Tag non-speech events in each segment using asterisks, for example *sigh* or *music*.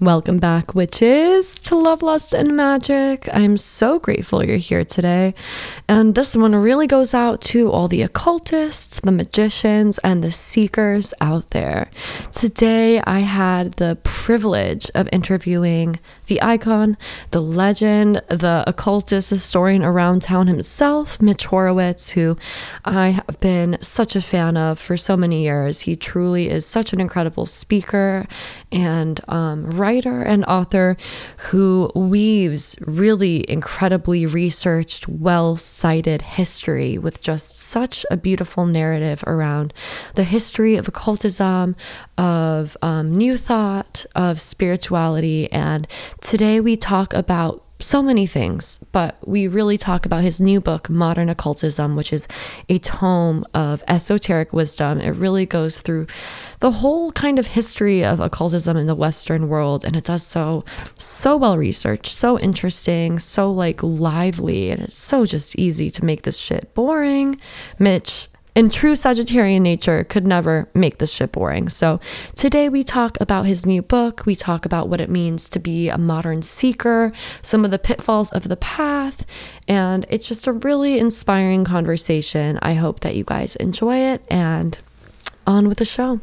Welcome back, witches, to Love, Lust, and Magick. I'm so grateful you're here today. And this one really goes out to all the occultists, the magicians, and the seekers out there. Today, I had the privilege of interviewing the icon, the legend, the occultist historian around town himself, Mitch Horowitz, who I have been such a fan of for so many years. He truly is such an incredible speaker and um, writer and author who weaves really incredibly researched, well cited history with just such a beautiful narrative around the history of occultism, of um, new thought, of spirituality. And today we talk about so many things, but we really talk about his new book, Modern Occultism, which is a tome of esoteric wisdom. It really goes through the whole kind of history of occultism in the Western world, and it does so so well researched, so interesting, so like lively, and it's so just easy to make this shit boring. Mitch, in true Sagittarian nature, could never make this shit boring. So today we talk about his new book. We talk about what it means to be a modern seeker, some of the pitfalls of the path, and it's just a really inspiring conversation. I hope that you guys enjoy it and on with the show.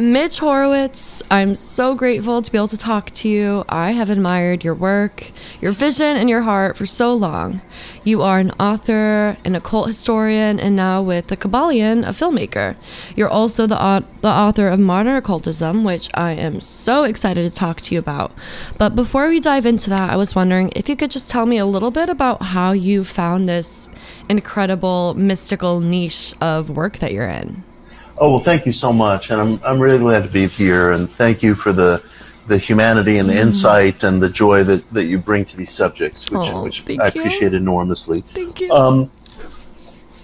Mitch Horowitz, I'm so grateful to be able to talk to you. I have admired your work, your vision, and your heart for so long. You are an author, an occult historian, and now with The Kybalion, a filmmaker. You're also the, the author of Modern Occultism, which I am so excited to talk to you about. But before we dive into that, I was wondering if you could just tell me a little bit about how you found this incredible mystical niche of work that you're in. Oh well, thank you so much, and I'm I'm really glad to be here, and thank you for the the humanity and the mm. insight and the joy that, that you bring to these subjects, which oh, which I you. appreciate enormously. Thank you. Um,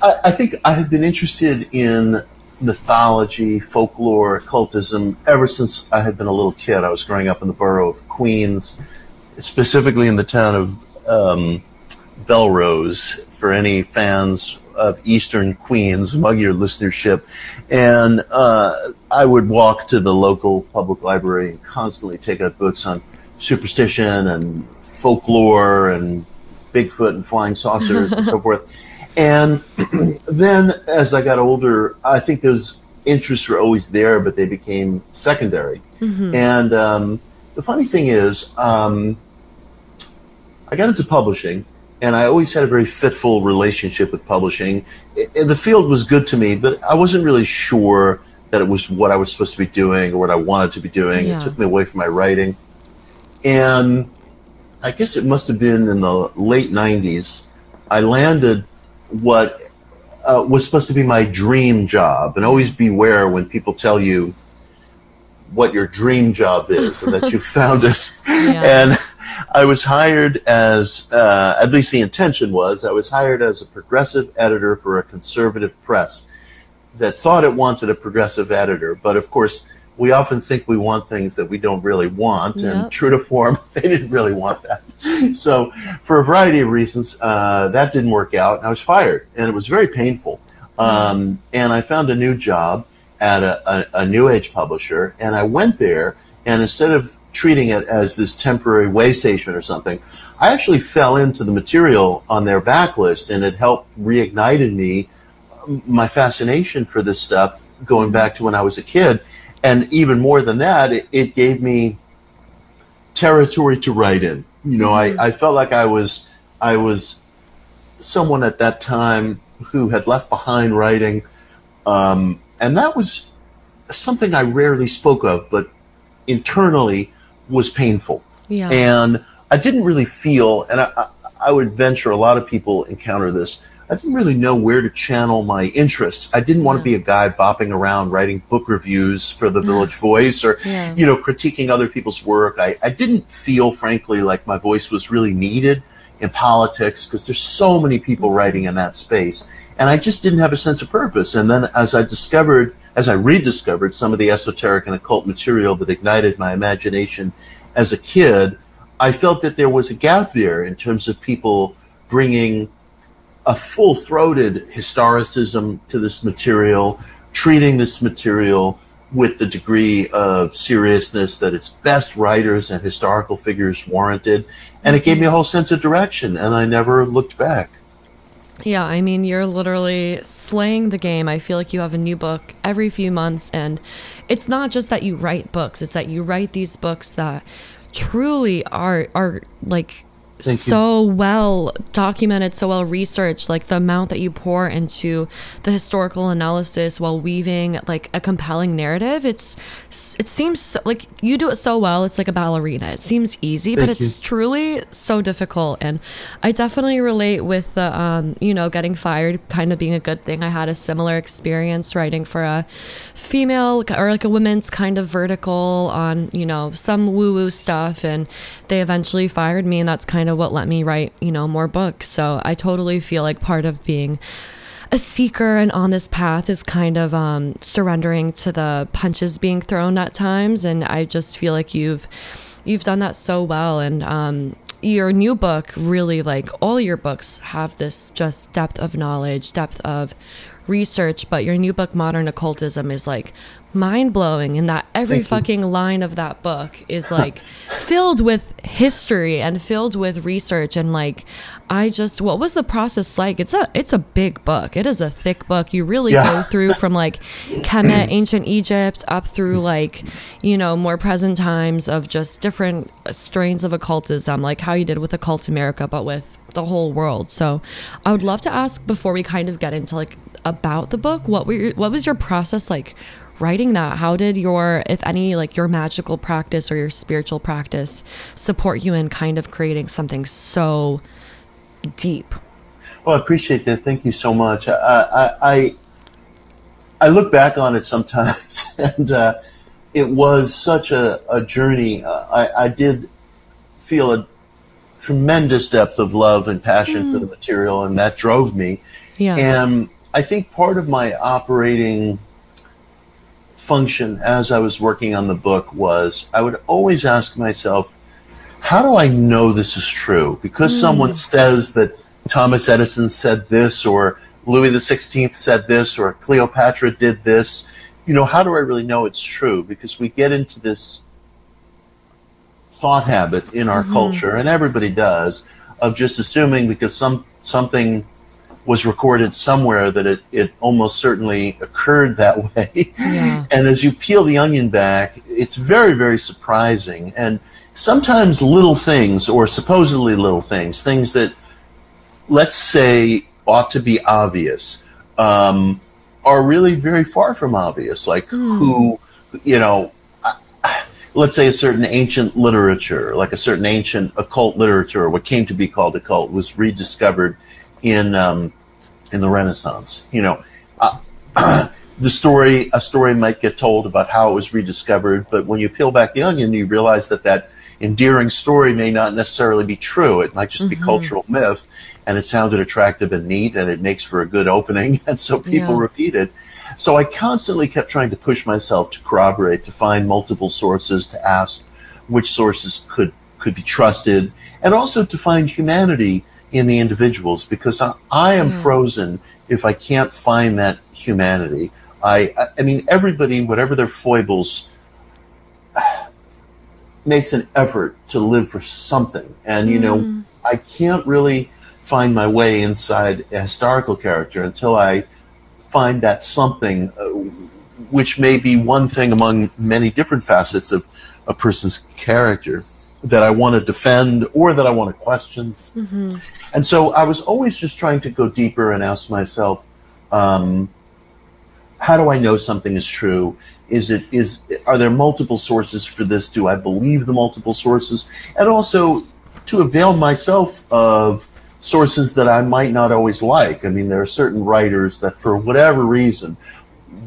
I, I think I have been interested in mythology, folklore, occultism ever since I had been a little kid. I was growing up in the borough of Queens, specifically in the town of um, Bellerose. For any fans of Eastern Queens among your listenership, and uh, I would walk to the local public library and constantly take out books on superstition and folklore and Bigfoot and flying saucers and so *laughs* forth. And *clears throat* then as I got older, I think those interests were always there, but they became secondary. Mm-hmm. And um, the funny thing is, um, I got into publishing and I always had a very fitful relationship with publishing. the field was good to me, but I wasn't really sure that it was what I was supposed to be doing or what I wanted to be doing. Yeah. It took me away from my writing. And I guess it must have been in the late 90s, I landed what uh, was supposed to be my dream job. And always beware when people tell you what your dream job is and that you *laughs* found it. Yeah. And I was hired as, uh, at least the intention was, I was hired as a progressive editor for a conservative press that thought it wanted a progressive editor. But of course, we often think we want things that we don't really want. Yep. And true to form, *laughs* they didn't really want that. So, for a variety of reasons, uh, that didn't work out. And I was fired. And it was very painful. Um, and I found a new job at a, a, a new age publisher. And I went there. And instead of treating it as this temporary way station or something. I actually fell into the material on their backlist and it helped reignited me um, my fascination for this stuff going back to when I was a kid. And even more than that, it, it gave me territory to write in. You know. I, I felt like I was I was someone at that time who had left behind writing. Um, and that was something I rarely spoke of, but internally was painful. Yeah. And I didn't really feel, and I, I would venture a lot of people encounter this. I didn't really know where to channel my interests. I didn't want yeah. to be a guy bopping around writing book reviews for the Village *laughs* Voice or, yeah. you know, critiquing other people's work. I, I didn't feel, frankly, like my voice was really needed in politics because there's so many people mm-hmm. writing in that space. And I just didn't have a sense of purpose. And then as I discovered, as I rediscovered some of the esoteric and occult material that ignited my imagination as a kid, I felt that there was a gap there in terms of people bringing a full throated historicism to this material, treating this material with the degree of seriousness that its best writers and historical figures warranted. And it gave me a whole sense of direction, and I never looked back. Yeah, I mean, you're literally slaying the game. I feel like you have a new book every few months, and it's not just that you write books, it's that you write these books that truly are are like Thank so you. well documented, so well researched. Like the amount that you pour into the historical analysis while weaving like a compelling narrative. It's it seems so, like you do it so well. It's like a ballerina. It seems easy, Thank but it's you. truly so difficult. And I definitely relate with the um, you know getting fired kind of being a good thing. I had a similar experience writing for a female or like a women's kind of vertical on you know some woo woo stuff, and they eventually fired me, and that's kind of what let me write you know more books. So I totally feel like part of being a seeker and on this path is kind of um, surrendering to the punches being thrown at times, and I just feel like you've you've done that so well, and um, your new book really like all your books have this just depth of knowledge, depth of research, but your new book, Modern Occultism, is like mind blowing in that every Thank fucking you. line of that book is *laughs* like filled with history and filled with research and like I just what was the process like? It's a it's a big book. It is a thick book. You really yeah. go through from like *laughs* Kemet, ancient Egypt, up through like, you know, more present times of just different strains of occultism, like how you did with Occult America, but with the whole world. So I would love to ask before we kind of get into like about the book, what were your, what was your process like writing that? How did your if any like your magical practice or your spiritual practice support you in kind of creating something so deep? Well i appreciate that. Thank you so much. I i i, look back on it sometimes *laughs* and uh, it was such a, a journey. Uh, I, I did feel a tremendous depth of love and passion mm. for the material and that drove me. Yeah. and i think part of my operating function as I was working on the book was I would always ask myself, how do I know this is true? Because mm. someone says that Thomas Edison said this, or Louis XVI said this, or Cleopatra did this. You know, how do I really know it's true? Because we get into this thought habit in our mm-hmm. culture, and everybody does, of just assuming because some something was recorded somewhere that it, it almost certainly occurred that *laughs* way. Yeah. and as you peel the onion back, it's very, very surprising. And sometimes little things, or supposedly little things, things that, let's say, ought to be obvious, um, are really very far from obvious. Like mm. who, you know, let's say a certain ancient literature, like a certain ancient occult literature, or what came to be called occult, was rediscovered in um, in the Renaissance. You know, uh, *clears throat* the story a story might get told about how it was rediscovered, but when you peel back the onion, you realize that that endearing story may not necessarily be true. It might just mm-hmm. be cultural myth, and it sounded attractive and neat, and it makes for a good opening, *laughs* and so people yeah. repeat it. So I constantly kept trying to push myself to corroborate, to find multiple sources, to ask which sources could could be trusted, and also to find humanity in the individuals because I, I am mm. frozen if I can't find that humanity. I, I mean, everybody, whatever their foibles, *sighs* makes an effort to live for something. And, you mm. know, I can't really find my way inside a historical character until I find that something, uh, which may be one thing among many different facets of a person's character that I want to defend or that I want to question. Mm-hmm. And so I was always just trying to go deeper and ask myself, um, how do I know something is true? Is it is are there multiple sources for this? Do I believe the multiple sources? And also to avail myself of sources that I might not always like. I mean, there are certain writers that, for whatever reason,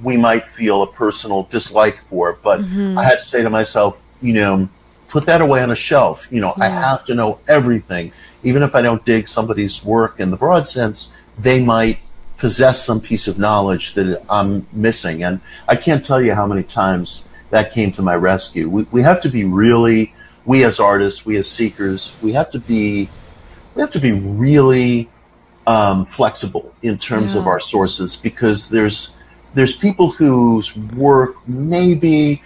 we might feel a personal dislike for. But mm-hmm. I had to say to myself, you know, put that away on a shelf. You know, I have to know everything. Even if I don't dig somebody's work in the broad sense, they might possess some piece of knowledge that I'm missing. And I can't tell you how many times that came to my rescue. We, we have to be really, we as artists, we as seekers, we have to be, we have to be really um, flexible in terms of our sources because there's there's people whose work maybe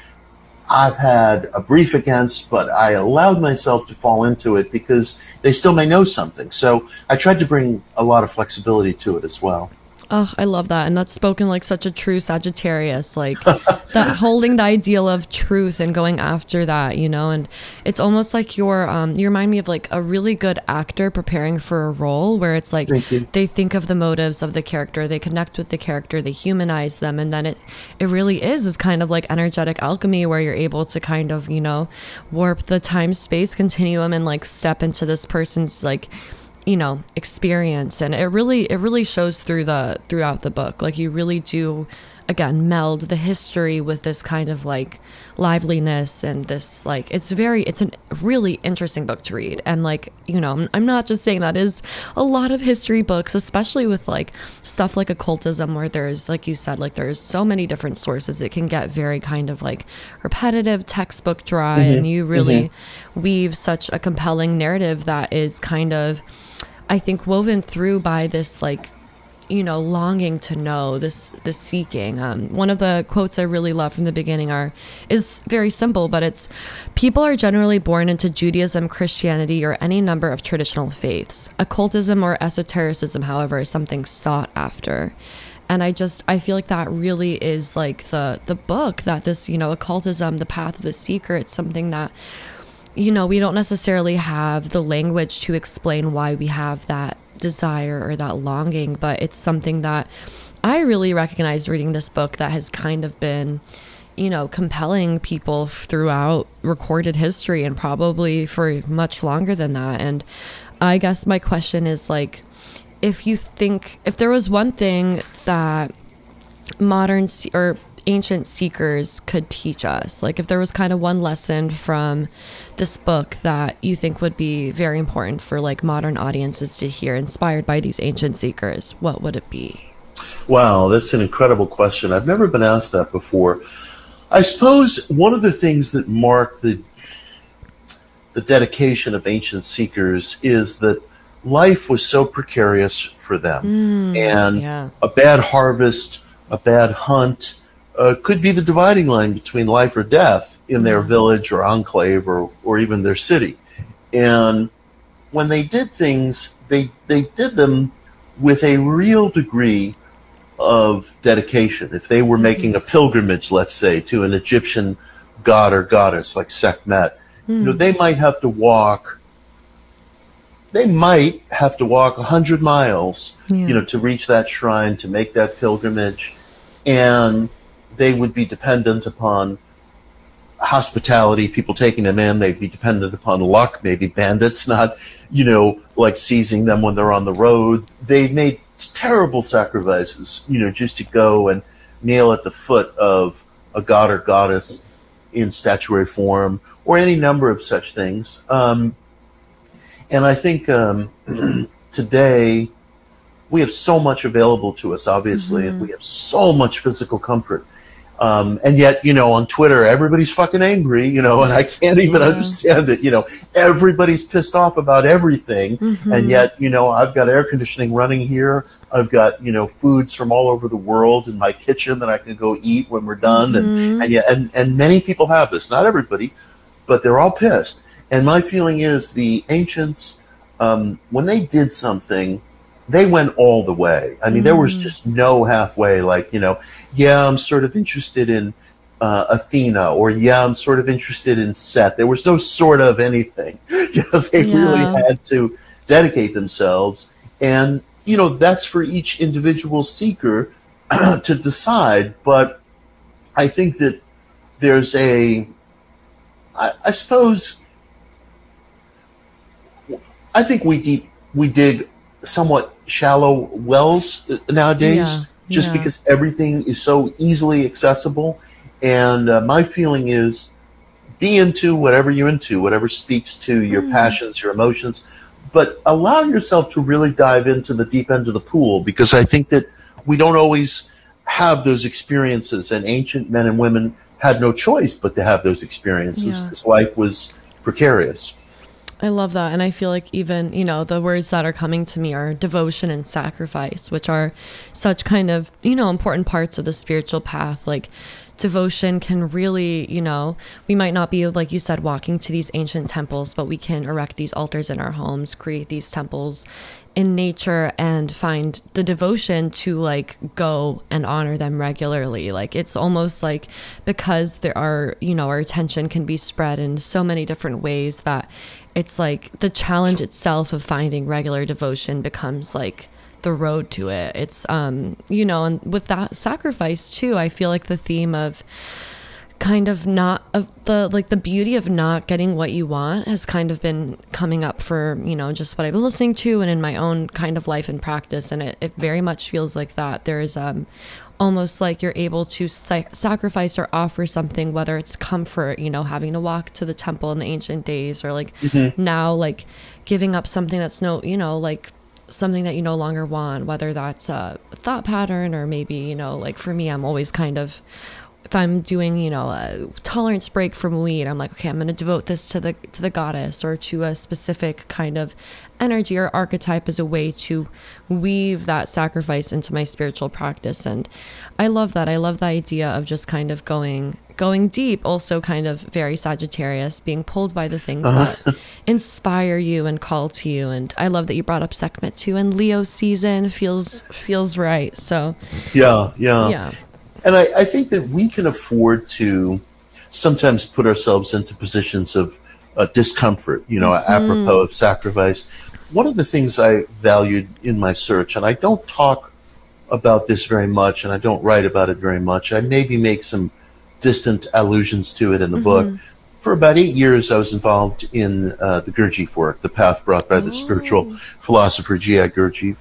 I've had a brief against, but I allowed myself to fall into it because they still may know something. So I tried to bring a lot of flexibility to it as well. Oh, I love that. And that's spoken like such a true Sagittarius, like *laughs* that holding the ideal of truth and going after that, you know? And it's almost like you're, um, you remind me of like a really good actor preparing for a role where it's like they think of the motives of the character, they connect with the character, they humanize them. And then it, it really is, is kind of like energetic alchemy where you're able to kind of, you know, warp the time space continuum and like step into this person's like, you know experience. And it really it really shows through the throughout the book. Like you really do again meld the history with this kind of like liveliness and this like it's very it's a really interesting book to read. And like you know I'm- not just saying that is a lot of history books especially with like stuff like occultism where there's like you said like there's so many different sources. It can get very kind of like repetitive textbook dry mm-hmm. and you really mm-hmm. weave such a compelling narrative that is kind of I think woven through by this like you know longing to know this this seeking. Um, one of the quotes i really love from the beginning are is very simple but it's people are generally born into judaism christianity or any number of traditional faiths. Occultism or esotericism however is something sought after. And i just i feel like that really is like the the book that this you know occultism the path of the seeker it's something that you know, we don't necessarily have the language to explain why we have that desire or that longing, but it's something that I really recognized reading this book that has kind of been, you know, compelling people throughout recorded history and probably for much longer than that. And I guess my question is like, if you think, if there was one thing that modern or ancient seekers could teach us like if there was kind of one lesson from this book that you think would be very important for like modern audiences to hear inspired by these ancient seekers what would it be Wow, that's an incredible question. I've never been asked that before. I suppose one of the things that mark the the dedication of ancient seekers is that life was so precarious for them, mm, and yeah. a bad harvest, a bad hunt, uh, could be the dividing line between life or death in their village or enclave or, or even their city. And when they did things, they, they did them with a real degree of dedication. If they were making a pilgrimage, let's say, to an Egyptian god or goddess like Sekhmet, you know, they might have to walk. They might have to walk a hundred miles, Yeah. you know, to reach that shrine, to make that pilgrimage, and they would be dependent upon hospitality, people taking them in. They'd be dependent upon luck, maybe bandits not, you know, like seizing them when they're on the road. They made terrible sacrifices, you know, just to go and kneel at the foot of a god or goddess in statuary form or any number of such things. Um, and I think um, *clears throat* today we have so much available to us, obviously, and we have so much physical comfort. Um, and yet, you know, on Twitter, everybody's fucking angry, you know, and I can't even Yeah. understand it. You know, everybody's pissed off about everything. And yet, you know, I've got air conditioning running here. I've got, you know, foods from all over the world in my kitchen that I can go eat when we're done. And, and, yeah, and, and many people have this, not everybody, but they're all pissed. And my feeling is the ancients, um, when they did something, they went all the way. I mean, there was just no halfway. Like, you know, yeah, I'm sort of interested in uh, Athena, or yeah, I'm sort of interested in Set. There was no sort of anything. *laughs* You know, they Yeah. really had to dedicate themselves, and you know, that's for each individual seeker *clears throat* to decide. But I think that there's a, I, I suppose, I think we deep, we dig somewhat shallow wells uh, nowadays, Yeah, just yeah. because everything is so easily accessible. And uh, my feeling is, be into whatever you're into, whatever speaks to your Mm. passions, your emotions, but allow yourself to really dive into the deep end of the pool because I think that we don't always have those experiences, and ancient men and women had no choice but to have those experiences Yeah. life was precarious. I love that. And I feel like even, you know, the words that are coming to me are devotion and sacrifice, which are such kind of, you know, important parts of the spiritual path. Like devotion can really, you know, we might not be, like you said, walking to these ancient temples, but we can erect these altars in our homes, create these temples in nature and find the devotion to like go and honor them regularly. Like it's almost like because there are you know our attention can be spread in so many different ways that it's like the challenge itself of finding regular devotion becomes like the road to it. It's um you know and with that sacrifice too i feel like the theme of kind of not of the like the beauty of not getting what you want has kind of been coming up for you know just what I've been listening to and in my own kind of life and practice. And it, it very much feels like that. There is um almost like you're able to sa- sacrifice or offer something whether it's comfort you know having to walk to the temple in the ancient days or like now like giving up something that's no you know like something that you no longer want whether that's a thought pattern or maybe you know like for me i'm always kind of if I'm doing, you know, a tolerance break from weed, I'm like, okay, I'm going to devote this to the to the goddess or to a specific kind of energy or archetype as a way to weave that sacrifice into my spiritual practice. And I love that. I love the idea of just kind of going going deep, also kind of very Sagittarius, being pulled by the things uh-huh. that *laughs* inspire you and call to you. And I love that you brought up Sekhmet too. And Leo season feels feels right. So Yeah, yeah. yeah. And I, I think that we can afford to sometimes put ourselves into positions of uh, discomfort, you know, apropos of sacrifice. One of the things I valued in my search, and I don't talk about this very much, and I don't write about it very much. I maybe make some distant allusions to it in the book. For about eight years, I was involved in uh, the Gurdjieff work, the path brought by the spiritual philosopher G.I. Gurdjieff.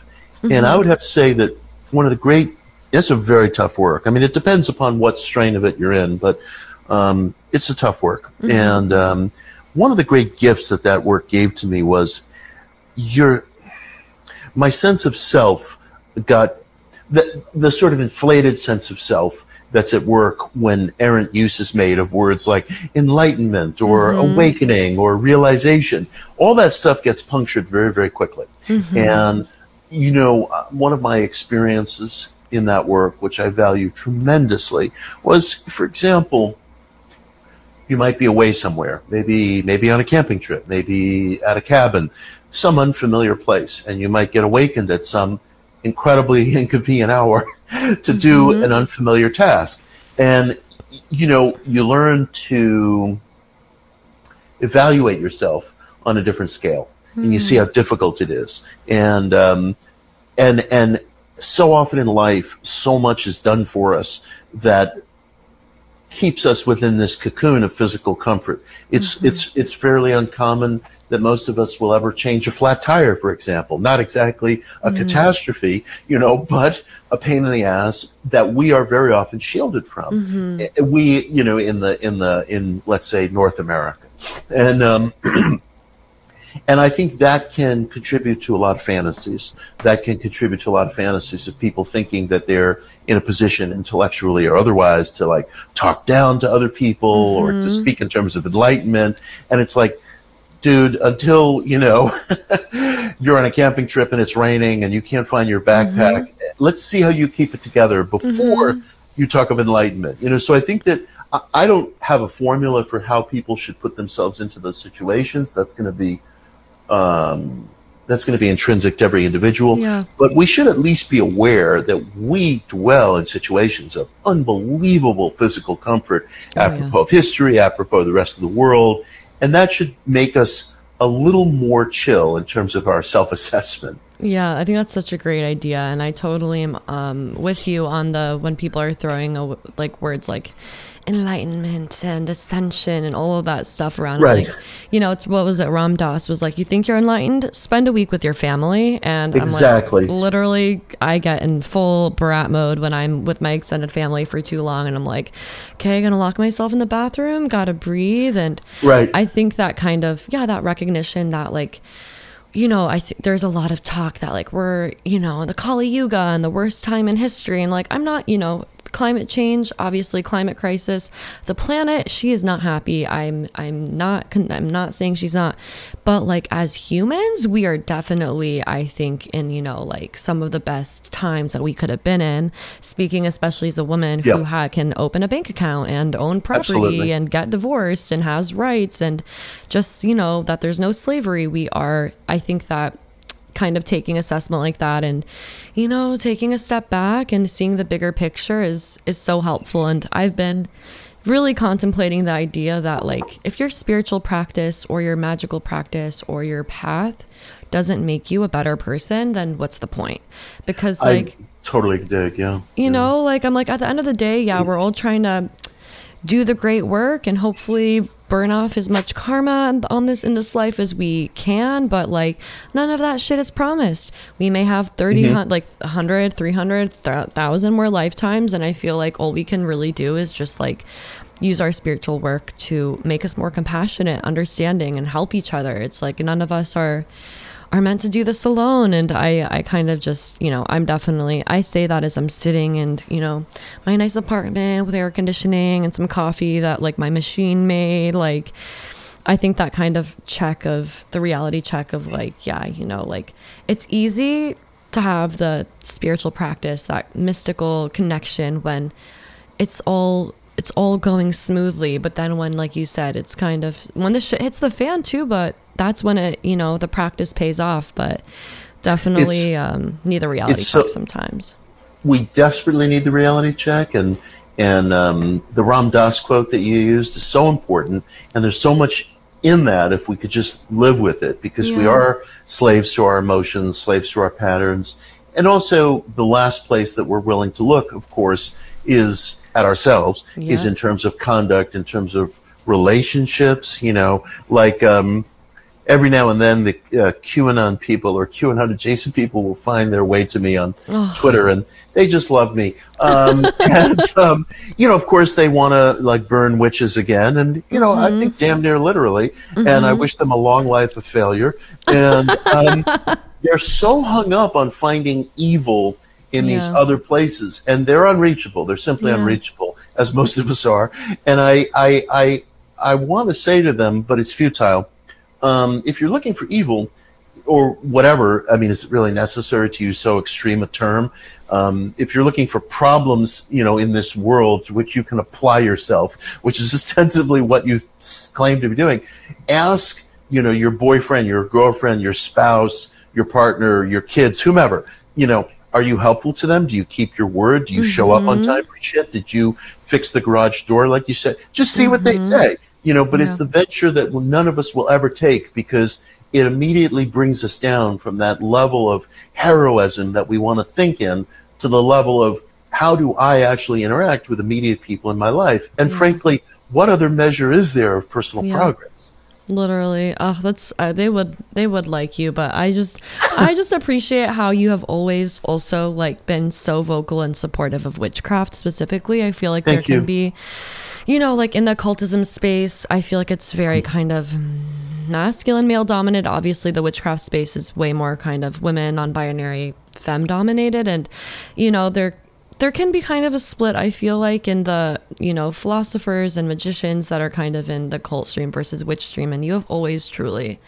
And I would have to say that one of the great, it's a very tough work. I mean, it depends upon what strain of it you're in, but um, it's a tough work. And um, one of the great gifts that that work gave to me was your, my sense of self got the, the sort of inflated sense of self that's at work when errant use is made of words like enlightenment or awakening or realization. All that stuff gets punctured very, very quickly. And, you know, uh, one of my experiences in that work, which I value tremendously, was, for example, you might be away somewhere, maybe maybe on a camping trip, maybe at a cabin, some unfamiliar place, and you might get awakened at some incredibly *laughs* inconvenient hour *laughs* to do an unfamiliar task. And you know, you learn to evaluate yourself on a different scale, and you see how difficult it is. And um, and and so often in life, so much is done for us that keeps us within this cocoon of physical comfort. It's it's it's fairly uncommon that most of us will ever change a flat tire, for example. Not exactly a catastrophe, you know, but a pain in the ass that we are very often shielded from. Eh, We, you know, in the in the in let's say North America, and um, *clears throat* and I think that can contribute to a lot of fantasies. That can contribute to a lot of fantasies of people thinking that they're in a position intellectually or otherwise to like talk down to other people or to mm-hmm. speak in terms of enlightenment. And it's like, dude, until, you know, *laughs* you're on a camping trip and it's raining and you can't find your backpack, mm-hmm. let's see how you keep it together before mm-hmm. you talk of enlightenment. You know, so I think that I- I don't have a formula for how people should put themselves into those situations. That's going to be um, that's going to be intrinsic to every individual. Yeah. But we should at least be aware that we dwell in situations of unbelievable physical comfort, Oh, yeah. apropos of history, apropos of the rest of the world, and that should make us a little more chill in terms of our self-assessment. Yeah, I think that's such a great idea, and I totally am um, with you on the when people are throwing a, like words like enlightenment and ascension and all of that stuff around. Right. Like, you know, it's what was it? Ram Dass was like, "You think you're enlightened? Spend a week with your family." And exactly, I'm like, literally, I get in full brat mode when I'm with my extended family for too long, and I'm like, "Okay, I'm gonna lock myself in the bathroom. Gotta breathe." And right. I think that kind of yeah, that recognition that like you know, I think there's a lot of talk that like we're, you know, the Kali Yuga and the worst time in history. And like, I'm not, you know, climate change, obviously climate crisis. The planet, she is not happy. I'm I'm not I'm not saying she's not, but like as humans, we are definitely I think in, you know, like some of the best times that we could have been in. Speaking especially as a woman who had, can open a bank account and own property Absolutely. and get divorced and has rights and just, you know, that there's no slavery. We are I think that kind of taking assessment like that and you know taking a step back and seeing the bigger picture is is so helpful. And i've been really contemplating the idea that like if your spiritual practice or your magical practice or your path doesn't make you a better person then what's the point? Because like I totally dig yeah. you yeah. know like i'm like at the end of the day yeah we're all trying to do the great work and hopefully burn off as much karma on this in this life as we can but like none of that shit is promised we may have 30 mm-hmm. like 100 300 1000 more lifetimes and i feel like all we can really do is just like use our spiritual work to make us more compassionate understanding and help each other it's like none of us are are meant to do this alone. And i i kind of just you know i'm definitely i say that as i'm sitting in you know my nice apartment with air conditioning and some coffee that like my machine made like i think that kind of check of the reality check of like yeah you know like it's easy to have the spiritual practice that mystical connection when it's all it's all going smoothly. But then when like you said it's kind of when the shit hits the fan too but that's when it you know the practice pays off but definitely um, need the reality check so, sometimes we desperately need the reality check and and um, the ram dass quote that you used is so important and there's so much in that if we could just live with it because yeah. we are slaves to our emotions slaves to our patterns and also the last place that we're willing to look of course is at ourselves yeah. is in terms of conduct in terms of relationships you know like um, every now and then the uh, QAnon people or QAnon adjacent people will find their way to me on oh. Twitter, and they just love me. Um, *laughs* and um, you know, of course, they want to like burn witches again, and you know, mm-hmm. I think damn near literally. Mm-hmm. And I mm-hmm. wish them a long life of failure. And um, *laughs* they're so hung up on finding evil in yeah. these other places, and they're unreachable. They're simply yeah. unreachable, as most of us are. And I, I, I, I want to say to them, but it's futile um, if you're looking for evil or whatever, I mean, is it really necessary to use so extreme a term? Um, if you're looking for problems, you know, in this world to which you can apply yourself, which is *laughs* ostensibly what you claim to be doing, ask, you know, your boyfriend, your girlfriend, your spouse, your partner, your kids, whomever, you know, are you helpful to them? Do you keep your word? Do you mm-hmm. show up on mm-hmm. time for shit? Did you fix the garage door like you said? Just see mm-hmm. what they mm-hmm. say you know, but yeah. it's the venture that none of us will ever take because it immediately brings us down from that level of heroism that we want to think in to the level of how do I actually interact with immediate people in my life? And yeah. frankly, what other measure is there of personal yeah. progress? Literally, oh, that's uh, they would they would like you, but I just I *laughs* just appreciate how you have always also like been so vocal and supportive of witchcraft specifically. I feel like Thank there you. can be you know, like in the occultism space, I feel like it's very kind of masculine, male dominated. Obviously, the witchcraft space is way more kind of women, non binary, femme dominated. And, you know, there, there can be kind of a split, I feel like, in the, you know, philosophers and magicians that are kind of in the cult stream versus witch stream. And you have always truly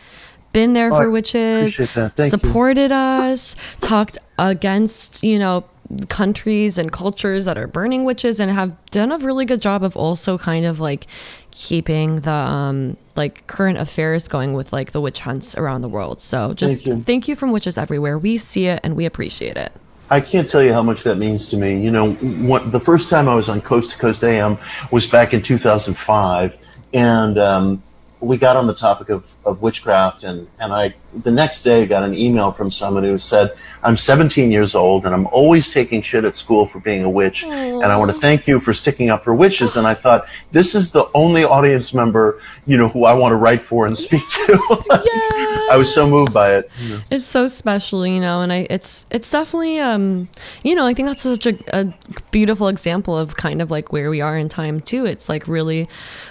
been there oh, for witches, supported you. us, talked against, you know, countries and cultures that are burning witches and have done a really good job of also kind of like keeping the um like current affairs going with like the witch hunts around the world. So just thank you, thank you from witches everywhere. We see it and we appreciate it. I can't tell you how much that means to me. You know, what, the first time I was on Coast to Coast AM was back in 2005, and um, we got on the topic of, of witchcraft, and, and I the next day got an email from someone who said, "I'm 17 years old, and I'm always taking shit at school for being a witch, Aww. and I want to thank you for sticking up for witches." And I thought, this is the only audience member, you know, who I want to write for and speak to. yes. I was so moved by it. It's so special, you know, and I it's it's definitely um, you know, I think that's such a, a beautiful example of kind of like where we are in time too. It's like really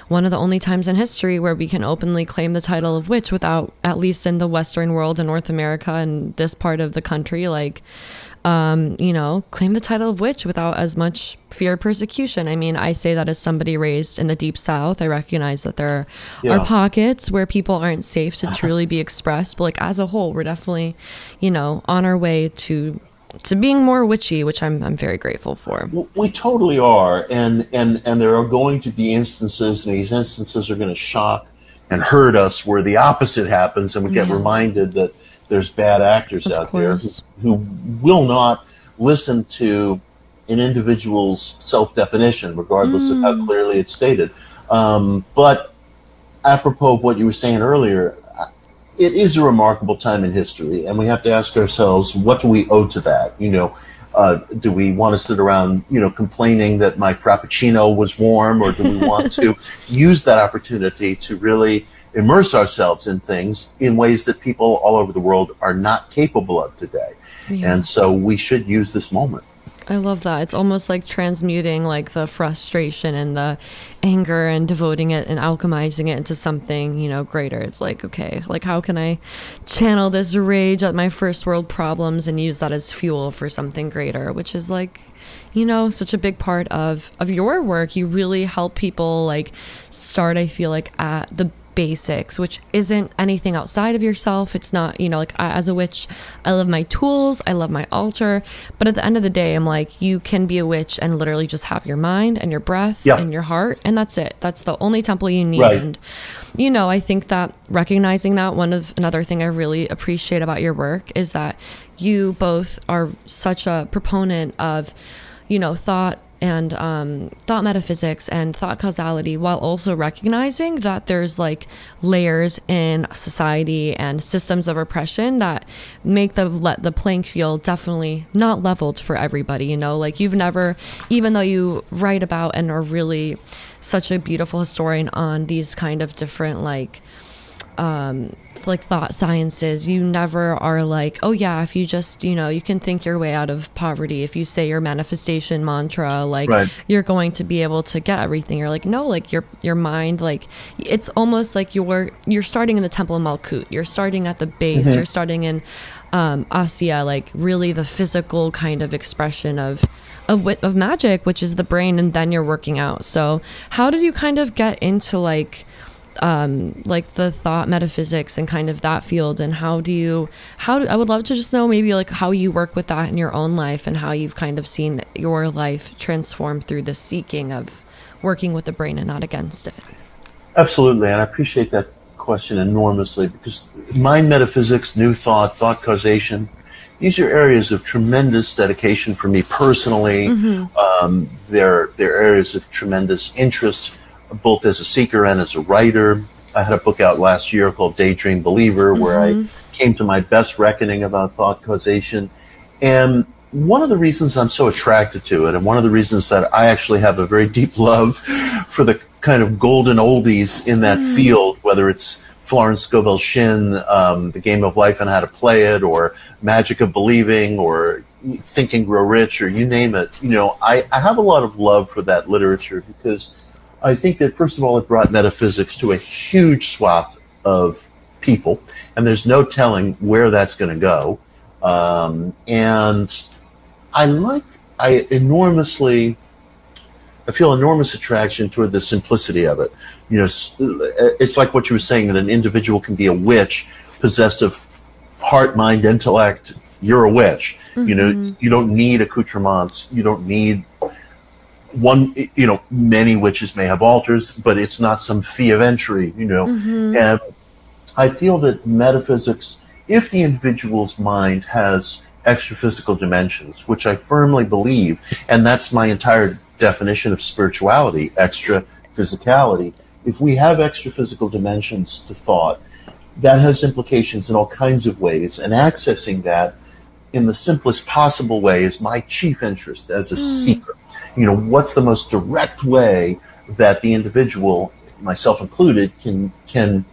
one of the only times in history where we can openly claim the title of witch without, at least in the Western world and North America and this part of the country, like, um, you know, claim the title of witch without as much fear of persecution. I mean, I say that as somebody raised in the deep south. I recognize that there yeah. are pockets where people aren't safe to truly be expressed, but like as a whole, we're definitely, you know, on our way to to being more witchy, which I'm I'm very grateful for. We totally are, and and and there are going to be instances, and these instances are going to shock and hurt us, where the opposite happens, and we get yeah. reminded that there's bad actors of out course. there who, who, will not listen to an individual's self definition, regardless mm. of how mm. clearly it's stated. Um, but apropos of what you were saying earlier, it is a remarkable time in history, and we have to ask ourselves, what do we owe to that? You know, uh, do we want to sit around, you know, complaining that my frappuccino was warm, or do we want *laughs* to use that opportunity to really immerse ourselves in things in ways that people all over the world are not capable of today? Yeah. And so we should use this moment. I love that. It's almost like transmuting like the frustration and the anger and devoting it and alchemizing it into something, you know, greater. It's like, okay, like how can I channel this rage at my first world problems and use that as fuel for something greater, which is like, you know, such a big part of of your work. You really help people like start I feel like at the basics, which isn't anything outside of yourself. It's not, you know, like I, as a witch, I love my tools, I love my altar. But at the end of the day, I'm like, you can be a witch and literally just have your mind and your breath yep. and your heart, and that's it. That's the only temple you need. Right. And, you know, I think that recognizing that, one of another thing I really appreciate about your work is that you both are such a proponent of, you know, thought and um, thought metaphysics and thought causality while also recognizing that there's like layers in society and systems of oppression that make the let the playing field definitely not leveled for everybody you know? Like you've never even though you write about and are really such a beautiful historian on these kind of different like um, like thought sciences, you never are like, oh yeah, if you just, you know, you can think your way out of poverty. If you say your manifestation mantra, like right. you're going to be able to get everything. You're like, no, like your your mind, like it's almost like you're you're starting in the Temple of Malkut. You're starting at the base. Mm-hmm. You're starting in um, Asiya, like really the physical kind of expression of of of magic, which is the brain, and then you're working out. So how did you kind of get into like um, like the thought metaphysics and kind of that field and how do you how do, I would love to just know maybe like how you work with that in your own life and how you've kind of seen your life transform through the seeking of working with the brain and not against it. Absolutely, and I appreciate that question enormously because mind metaphysics, new thought, thought causation, these are areas of tremendous dedication for me personally. Mm-hmm. Um, they're, they're areas of tremendous interest both as a seeker and as a writer. I had a book out last year called Daydream Believer, where mm-hmm. I came to my best reckoning about thought causation. And one of the reasons I'm so attracted to it, and one of the reasons that I actually have a very deep *laughs* love for the kind of golden oldies in that mm. field, whether it's Florence Scovel Shinn, um, The Game of Life and How to Play It, or Magic of Believing, or Think and Grow Rich, or you name it. You know, I, I have a lot of love for that literature because I think that first of all, it brought metaphysics to a huge swath of people, and there's no telling where that's going to go. Um, and I like, I enormously, I feel enormous attraction toward the simplicity of it. You know, it's like what you were saying that an individual can be a witch possessed of heart, mind, intellect. You're a witch. Mm-hmm. You know, mm-hmm. you don't need accoutrements. You don't need one, you know, many witches may have altars, but it's not some fee of entry, you know. Mm-hmm. And I feel that metaphysics, if the individual's mind has extra physical dimensions, which I firmly believe, and that's my entire definition of spirituality, extra physicality, if we have extra physical dimensions to thought, that has implications in all kinds of ways, and accessing that in the simplest possible way is my chief interest as a seeker. You know, what's the most direct way that the individual, myself included, can can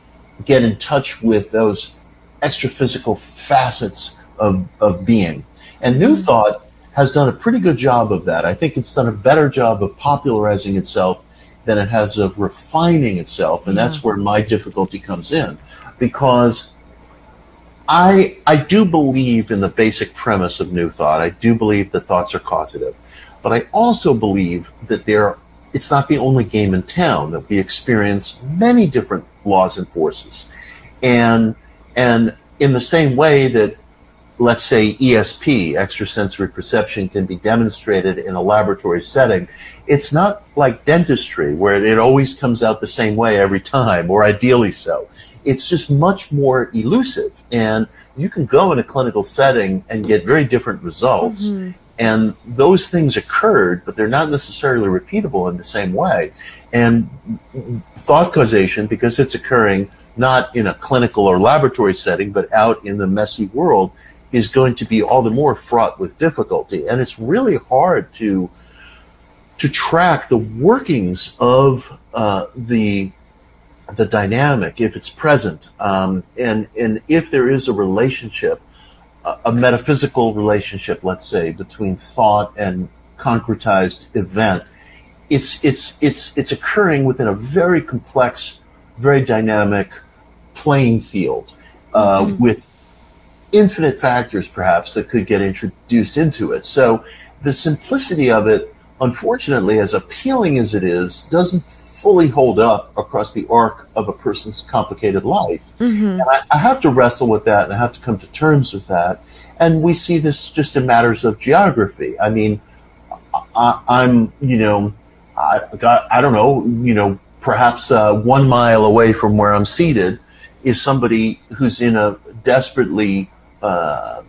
get in touch with those extra physical facets of, of being. And New mm-hmm. Thought has done a pretty good job of that. I think it's done a better job of popularizing itself than it has of refining itself. And that's where my difficulty comes in because I, I do believe in the basic premise of New Thought. I do believe that thoughts are causative. But I also believe that there, it's not the only game in town, that we experience many different laws and forces. And, and in the same way that let's say ESP, extrasensory perception, can be demonstrated in a laboratory setting, it's not like dentistry where it always comes out the same way every time, or ideally so. It's just much more elusive. And you can go in a clinical setting and get very different results. Mm-hmm. And those things occurred, but they're not necessarily repeatable in the same way. And thought causation, because it's occurring not in a clinical or laboratory setting, but out in the messy world, is going to be all the more fraught with difficulty. And it's really hard to to track the workings of uh, the the dynamic if it's present, um, and and if there is a relationship, a, metaphysical relationship, let's say, between thought and concretized event. It's it's it's it's occurring within a very complex, very dynamic playing field uh, mm-hmm. with infinite factors perhaps that could get introduced into it. So the simplicity of it, unfortunately, as appealing as it is, doesn't fully hold up across the arc of a person's complicated life. Mm-hmm. And I, I, have to wrestle with that and I have to come to terms with that. And we see this just in matters of geography. I mean, I, am you know, I got, I don't know, you know, perhaps uh, one mile away from where I'm seated is somebody who's in a desperately uh,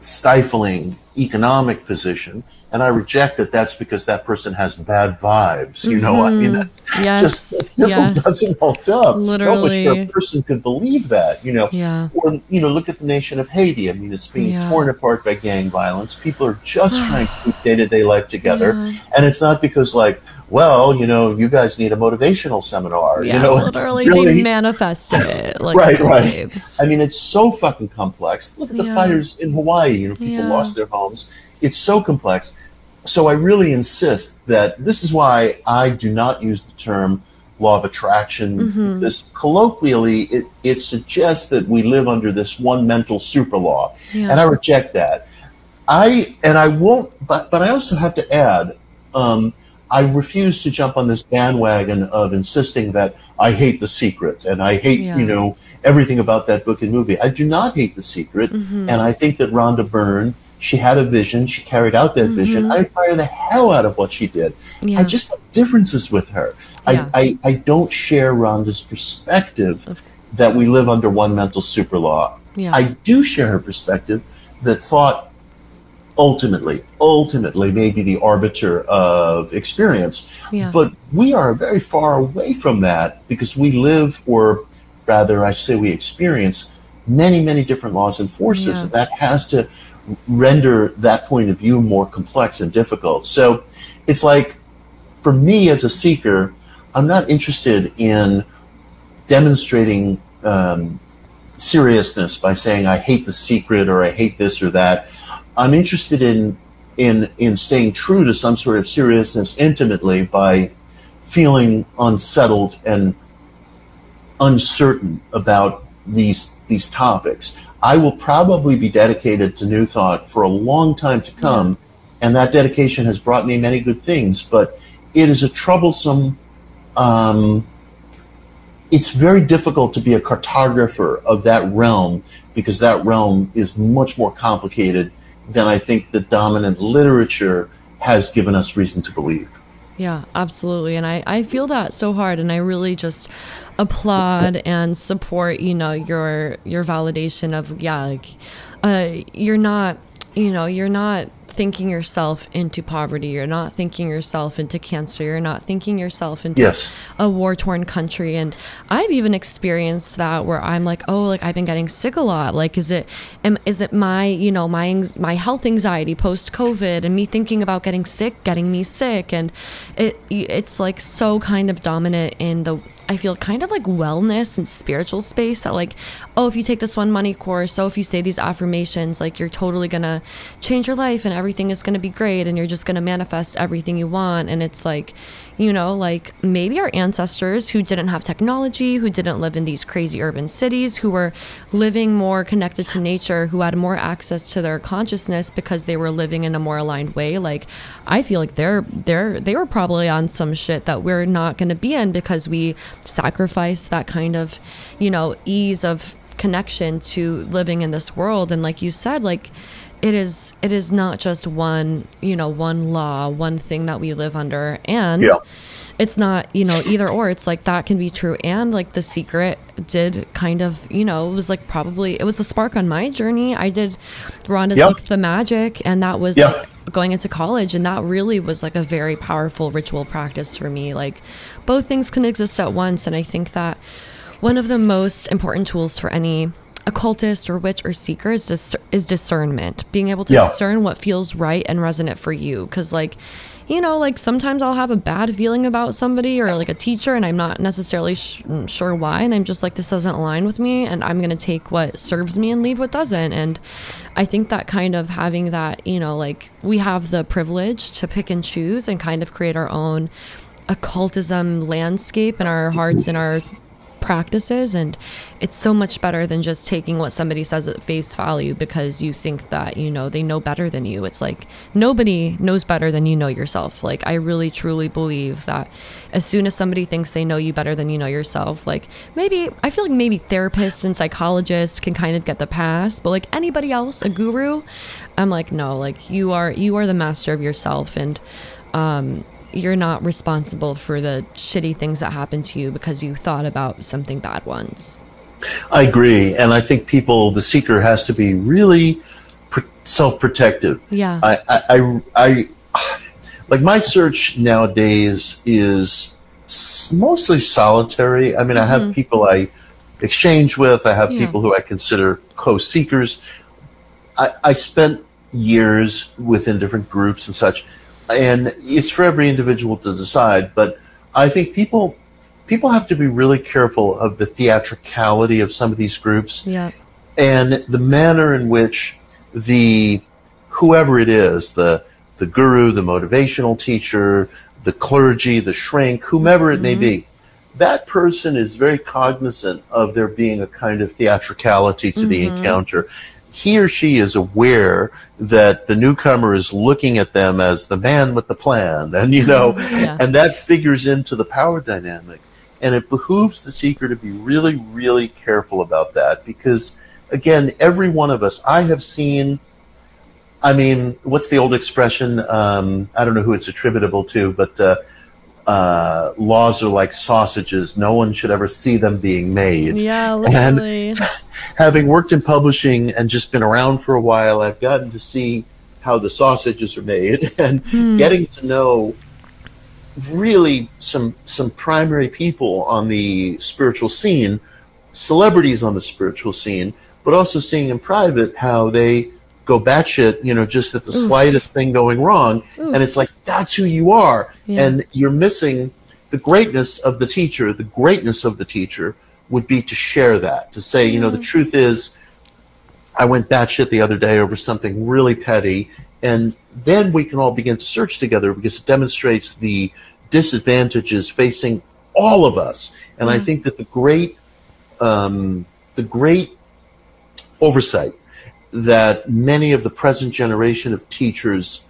stifling economic position and I reject that that's because that person has bad vibes. You know, mm-hmm. I mean, that *laughs* yes. just that yes. doesn't hold up. Literally. No person could believe that, you know. Yeah. Or, you know, look at the nation of Haiti. I mean, it's being yeah. torn apart by gang violence. People are just *sighs* trying to keep day to day life together. Yeah. And it's not because, like, well, you know, you guys need a motivational seminar. Yeah, you know, literally really, they manifest it. *laughs* Like right, right. I mean, it's so fucking complex. Look at the yeah. fires in Hawaii. You know, people yeah. lost their homes. It's so complex. So I really insist that this is why I do not use the term law of attraction. Mm-hmm. This colloquially, it, it suggests that we live under this one mental super law, yeah. and I reject that. I and I won't, but but I also have to add. Um, I refuse to jump on this bandwagon of insisting that I hate The Secret and I hate, yeah. you know, everything about that book and movie. I do not hate The Secret, mm-hmm. and I think that Rhonda Byrne she had a vision. She carried out that mm-hmm. vision. I admire the hell out of what she did. Yeah. I just have differences with her. Yeah. I, I, I don't share Rhonda's perspective that we live under one mental super law. I do share her perspective that thought ultimately, ultimately may be the arbiter of experience. Yeah. But we are very far away from that because we live, or rather, I say we experience many, many different laws and forces. Yeah. And that has to render that point of view more complex and difficult. So it's like, for me as a seeker, I'm not interested in demonstrating um, seriousness by saying I hate the secret or I hate this or that. I'm interested in in in staying true to some sort of seriousness intimately by feeling unsettled and uncertain about these these topics. I will probably be dedicated to New Thought for a long time to come, and that dedication has brought me many good things. But it is a troublesome. Um, it's very difficult to be a cartographer of that realm because that realm is much more complicated than I think the dominant literature has given us reason to believe. Yeah, absolutely. And I, I feel that so hard and I really just applaud and support, you know, your your validation of yeah, like uh you're not you know, you're not thinking yourself into poverty. You're not thinking yourself into cancer. You're not thinking yourself into Yes. a war torn country. And I've even experienced that where I'm like, oh, like I've been getting sick a lot. Like, is it, am, is it my, you know, my, my health anxiety post COVID and me thinking about getting sick, getting me sick. And it, it's like so kind of dominant in the, I feel kind of like wellness and spiritual space that like, oh, if you take this one money course, so if you say these affirmations, like you're totally gonna change your life and everything is gonna be great and you're just gonna manifest everything you want. And it's like, you know, like maybe our ancestors who didn't have technology, who didn't live in these crazy urban cities, who were living more connected to nature, who had more access to their consciousness because they were living in a more aligned way. Like I feel like they're they're they were probably on some shit that we're not gonna be in because we sacrificed that kind of, you know, ease of connection to living in this world. And like you said, like it is it is not just one, you know, one law, one thing that we live under. And Yeah. it's not, you know, either or. It's like that can be true. And like the secret did kind of, you know, it was like probably it was a spark on my journey. I did Rhonda's Yep. book The Magic and that was Yep. like going into college and that really was like a very powerful ritual practice for me like both things can exist at once and i think that one of the most important tools for any occultist or witch or seeker is, dis- is discernment. Being able to Yeah. discern what feels right and resonant for you. Because like you know like sometimes i'll have a bad feeling about somebody or like a teacher and i'm not necessarily sh- mm, sure why. And i'm just like this doesn't align with me and i'm going to take what serves me and leave what doesn't. And i think that kind of having that you know like we have the privilege to pick and choose and kind of create our own occultism landscape in our hearts and our practices and it's so much better than just taking what somebody says at face value because you think that you know they know better than you. It's like nobody knows better than you know yourself. Like i really truly believe that as soon as somebody thinks they know you better than you know yourself like maybe i feel like maybe therapists and psychologists can kind of get the pass but like anybody else a guru i'm like no like you are you are the master of yourself. And um you're not responsible for the shitty things that happen to you because you thought about something bad once. I agree, and I think people, the seeker, has to be really self-protective. Yeah. I, I, I, I, like my search nowadays is mostly solitary. I mean, I have people I exchange with. I have Mm-hmm. Yeah. people who I consider co-seekers. I, I spent years within different groups and such, and it's for every individual to decide. But I think people people have to be really careful of the theatricality of some of these groups Yeah. and the manner in which the whoever it is the the guru the motivational teacher the clergy the shrink whomever it may mm-hmm. be that person is very cognizant of there being a kind of theatricality to the mm-hmm. encounter he or she is aware that the newcomer is looking at them as the man with the plan *laughs* and you know Yeah. and that figures into the power dynamic. And it behooves the seeker to be really really careful about that because again every one of us i have seen i mean what's the old expression? Um, i don't know who it's attributable to but uh, uh, laws are like sausages. No one should ever see them being made. Yeah, And- literally. *laughs* having worked in publishing and just been around for a while, I've gotten to see how the sausages are made *laughs* and hmm. getting to know really some some primary people on the spiritual scene, celebrities on the spiritual scene, but also seeing in private how they go batshit, you know, just at the slightest thing going wrong. And it's like, that's who you are. Yeah. And you're missing the greatness of the teacher. The greatness of the teacher would be to share that, to say, you know, the truth is, I went batshit the other day over something really petty, and then we can all begin to search together because it demonstrates the disadvantages facing all of us. And I think that the great, um, the great oversight that many of the present generation of teachers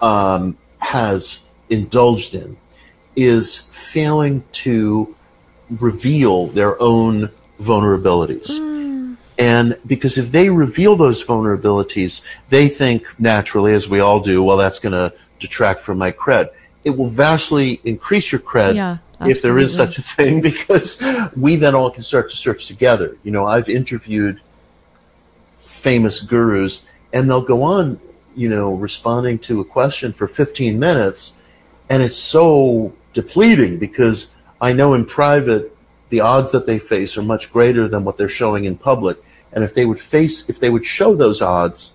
um, has indulged in is failing to reveal their own vulnerabilities. And because if they reveal those vulnerabilities, they think naturally, as we all do, well, that's going to detract from my cred. It will vastly increase your cred Yeah, if there is such a thing, *laughs* because we then all can start to search together. You know, I've interviewed famous gurus, and they'll go on, you know, responding to a question for 15 minutes, and it's so depleting because I know in private the odds that they face are much greater than what they're showing in public. And if they would face, if they would show those odds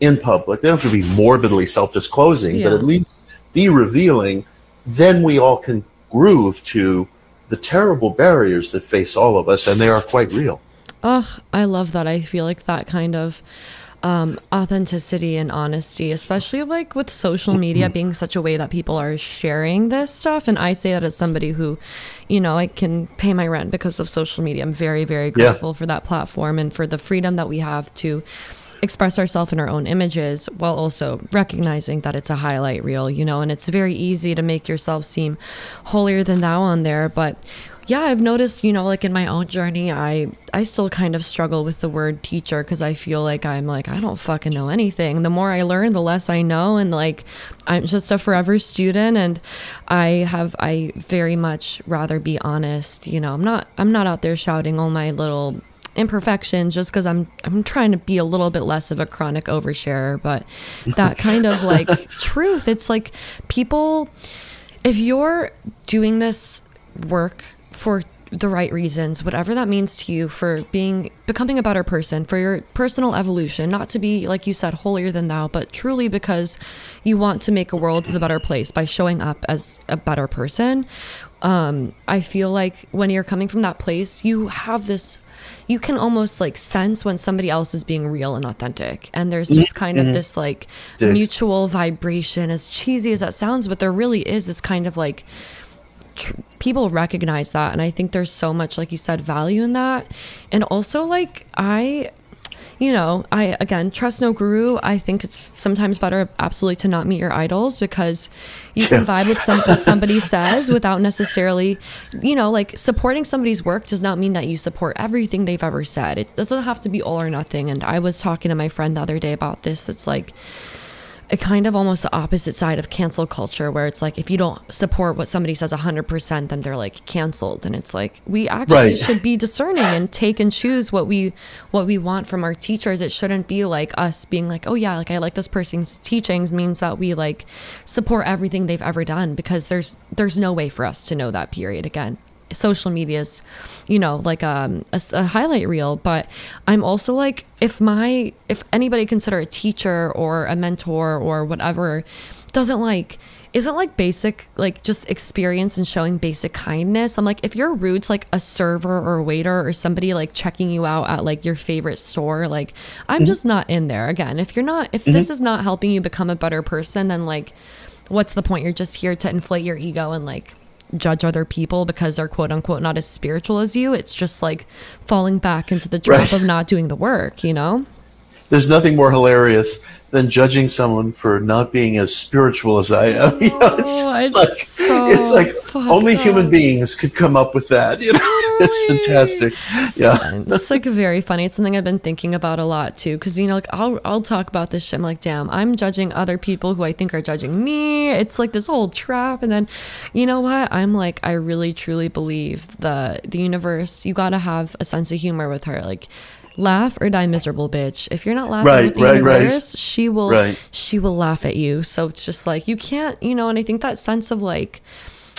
in public, they don't have to be morbidly self-disclosing, Yeah. but at least be revealing. Then we all can groove to the terrible barriers that face all of us, and they are quite real. Ugh, I love that. I feel like that kind of um, authenticity and honesty, especially like with social media being such a way that people are sharing this stuff. And I say that as somebody who, you know, I can pay my rent because of social media. I'm very, very grateful for that platform and for the freedom that we have to express ourselves in our own images while also recognizing that it's a highlight reel, you know, and it's very easy to make yourself seem holier than thou on there. But yeah, I've noticed, you know, like in my own journey, I I still kind of struggle with the word teacher because I feel like I'm like I don't fucking know anything. The more I learn, the less I know, and like I'm just a forever student, and I have I very much rather be honest. You know, I'm not I'm not out there shouting all my little imperfections just because I'm I'm trying to be a little bit less of a chronic oversharer, but *laughs* that kind of like truth. It's like people if you're doing this work for the right reasons, whatever that means to you for being becoming a better person, for your personal evolution, not to be like you said holier than thou, but truly because you want to make a world the better place by showing up as a better person. Um, I feel like when you're coming from that place, you have this you can almost like sense when somebody else is being real and authentic and there's just kind of this like Dude. mutual vibration as cheesy as that sounds but there really is this kind of like tr- people recognize that and i think there's so much like you said value in that. And also like i you know i again trust no guru. I think it's sometimes better absolutely to not meet your idols because you can vibe with some what somebody says without necessarily you know like supporting somebody's work does not mean that you support everything they've ever said. It doesn't have to be all or nothing. And i was talking to my friend the other day about this. It's like a kind of almost the opposite side of cancel culture where it's like if you don't support what somebody says 100% then they're like canceled. And it's like we actually Right. should be discerning and take and choose what we what we want from our teachers. It shouldn't be like us being like oh yeah like i like this person's teachings means that we like support everything they've ever done because there's there's no way for us to know that period again social media's you know like um, a, a highlight reel but i'm also like if my if anybody consider a teacher or a mentor or whatever doesn't like isn't like basic like just experience and showing basic kindness i'm like if you're rude to like a server or a waiter or somebody like checking you out at like your favorite store like i'm just not in there. Again if you're not if this is not helping you become a better person then like what's the point? You're just here to inflate your ego and like judge other people because they're quote unquote not as spiritual as you. It's just like falling back into the trap Right. of not doing the work, you know? There's nothing more hilarious than judging someone for not being as spiritual as I am. *laughs* You know, it's, Oh, it's like, so it's like only human beings could come up with that. You know, *laughs* it's fantastic. Yeah. it's like very funny. It's something I've been thinking about a lot too. Cause you know, like I'll, I'll talk about this shit. I'm like, damn, I'm judging other people who I think are judging me. It's like this whole trap. And then, you know what? I'm like, I really truly believe the, the universe, you gotta have a sense of humor with her. Like, laugh or die miserable bitch if you're not laughing Right, with the right, right. universe she will Right. she will laugh at you so it's just like you can't you know and i think that sense of like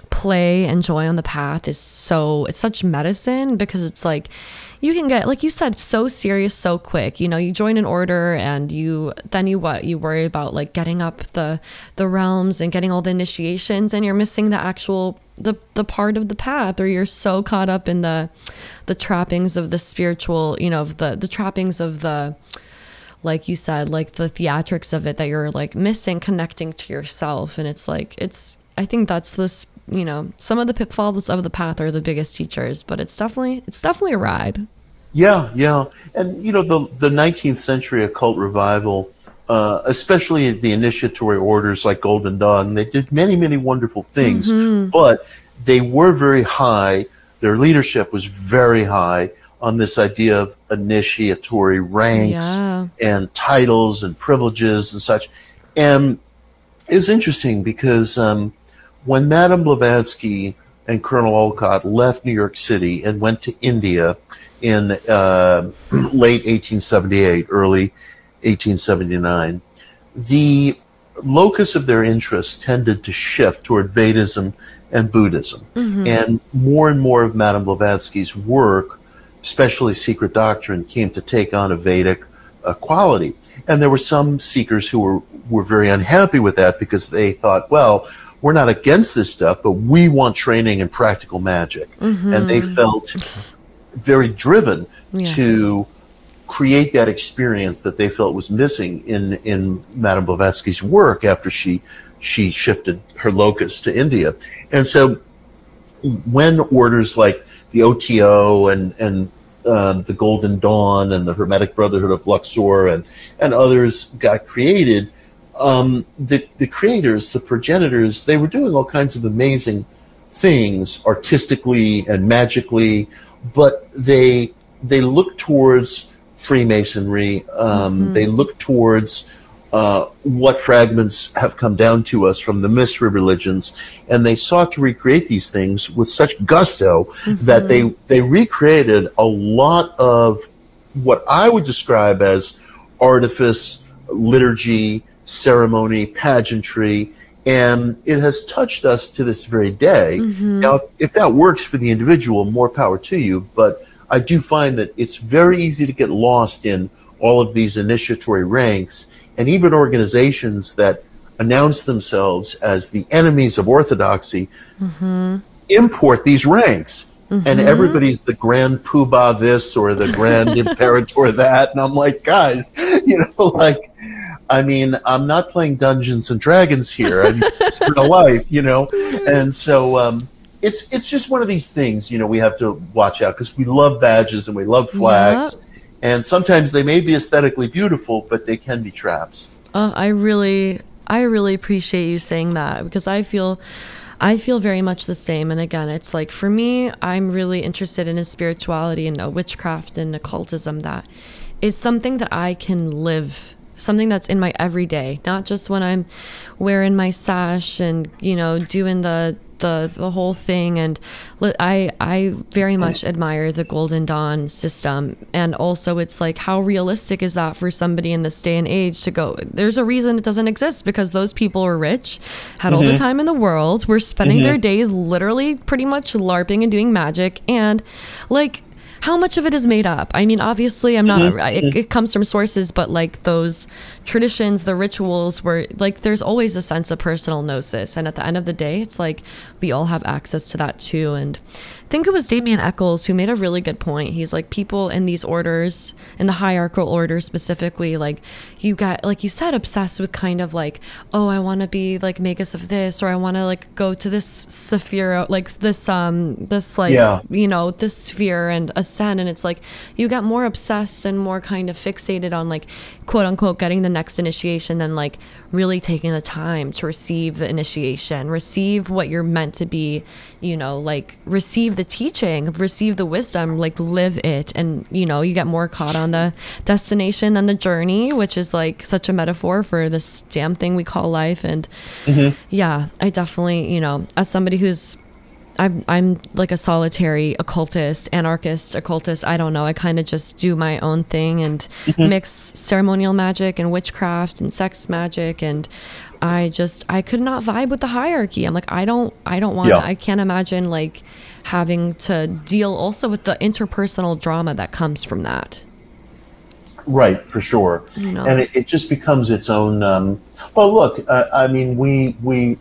play and joy on the path is so it's such medicine because it's like you can get like you said so serious so quick you know you join an order and you then you what you worry about like getting up the the realms and getting all the initiations and you're missing the actual the the part of the path or you're so caught up in the the trappings of the spiritual you know of the the trappings of the like you said, like the theatrics of it that you're like missing connecting to yourself. And it's like, it's, I think that's this, you know, some of the pitfalls of the path are the biggest teachers, but it's definitely, it's definitely a ride. Yeah, yeah, and you know the the 19th century occult revival, uh, especially the initiatory orders like Golden Dawn, they did many many wonderful things, but they were very high. Their leadership was very high on this idea of initiatory ranks Yeah. and titles and privileges and such, and it's interesting because um, when Madame Blavatsky and Colonel Olcott left New York City and went to India in uh, *clears throat* late 1878, early 1879, the locus of their interest tended to shift toward Vedism and Buddhism. And more and more of Madame Blavatsky's work, especially Secret Doctrine, came to take on a Vedic uh, quality. And there were some seekers who were, were very unhappy with that because they thought, well, we're not against this stuff, but we want training in practical magic. And they felt very driven Yeah. to create that experience that they felt was missing in in Madame Blavatsky's work after she she shifted her locus to India. And so when orders like the OTO and and uh, the Golden Dawn and the Hermetic Brotherhood of Luxor and and others got created, um, the the creators, the progenitors, they were doing all kinds of amazing things artistically and magically, but they they look towards Freemasonry. Um, They look towards uh, what fragments have come down to us from the mystery religions, and they sought to recreate these things with such gusto that they they recreated a lot of what I would describe as artifice, liturgy, ceremony, pageantry, and it has touched us to this very day. Now, if that works for the individual, more power to you. But I do find that it's very easy to get lost in all of these initiatory ranks, and even organizations that announce themselves as the enemies of orthodoxy import these ranks. And everybody's the grand poobah this or the grand *laughs* imperator that. And I'm like, guys, you know, *laughs* like, I mean, I'm not playing Dungeons and Dragons here. I'm *laughs* real life, you know? And so, um, it's, it's just one of these things, you know, we have to watch out because we love badges and we love flags. And sometimes they may be aesthetically beautiful, but they can be traps. Uh, I really, I really appreciate you saying that because I feel, I feel very much the same. And again, it's like for me, I'm really interested in a spirituality and a witchcraft and occultism that is something that I can live, something that's in my everyday, not just when I'm wearing my sash and you know doing the the the whole thing. And I I very much admire the Golden Dawn system. And also it's like how realistic is that for somebody in this day and age to go there's a reason it doesn't exist because those people are rich had all the mm-hmm. time in the world were spending their mm-hmm. days literally pretty much larping and doing magic. And like how much of it is made up? I mean, obviously, I'm not. Mm-hmm. It, it comes from sources, but like those traditions, the rituals, were like there's always a sense of personal gnosis, and at the end of the day, it's like we all have access to that too. And I think it was Damien Echols who made a really good point. He's like people in these orders, in the hierarchical orders specifically, like you got like you said, obsessed with kind of like, oh, I want to be like magus of this, or I want to like go to this Sephira, like this um this like Yeah. you know this sphere and ascend and it's like you got more obsessed and more kind of fixated on like quote unquote getting the next initiation than like really taking the time to receive the initiation receive what you're meant to be you know like receive the teaching receive the wisdom like live it. And you know you get more caught on the destination than the journey which is like such a metaphor for this damn thing we call life. And mm-hmm. yeah i definitely you know as somebody who's I'm I'm like a solitary occultist, anarchist occultist. I don't know. I kind of just do my own thing and mix ceremonial magic and witchcraft and sex magic and I just I could not vibe with the hierarchy. I'm like I don't I don't want Yeah. I can't imagine like having to deal also with the interpersonal drama that comes from that. Right, for sure. know. And it, it just becomes its own. Um, well, look, uh, I mean, we we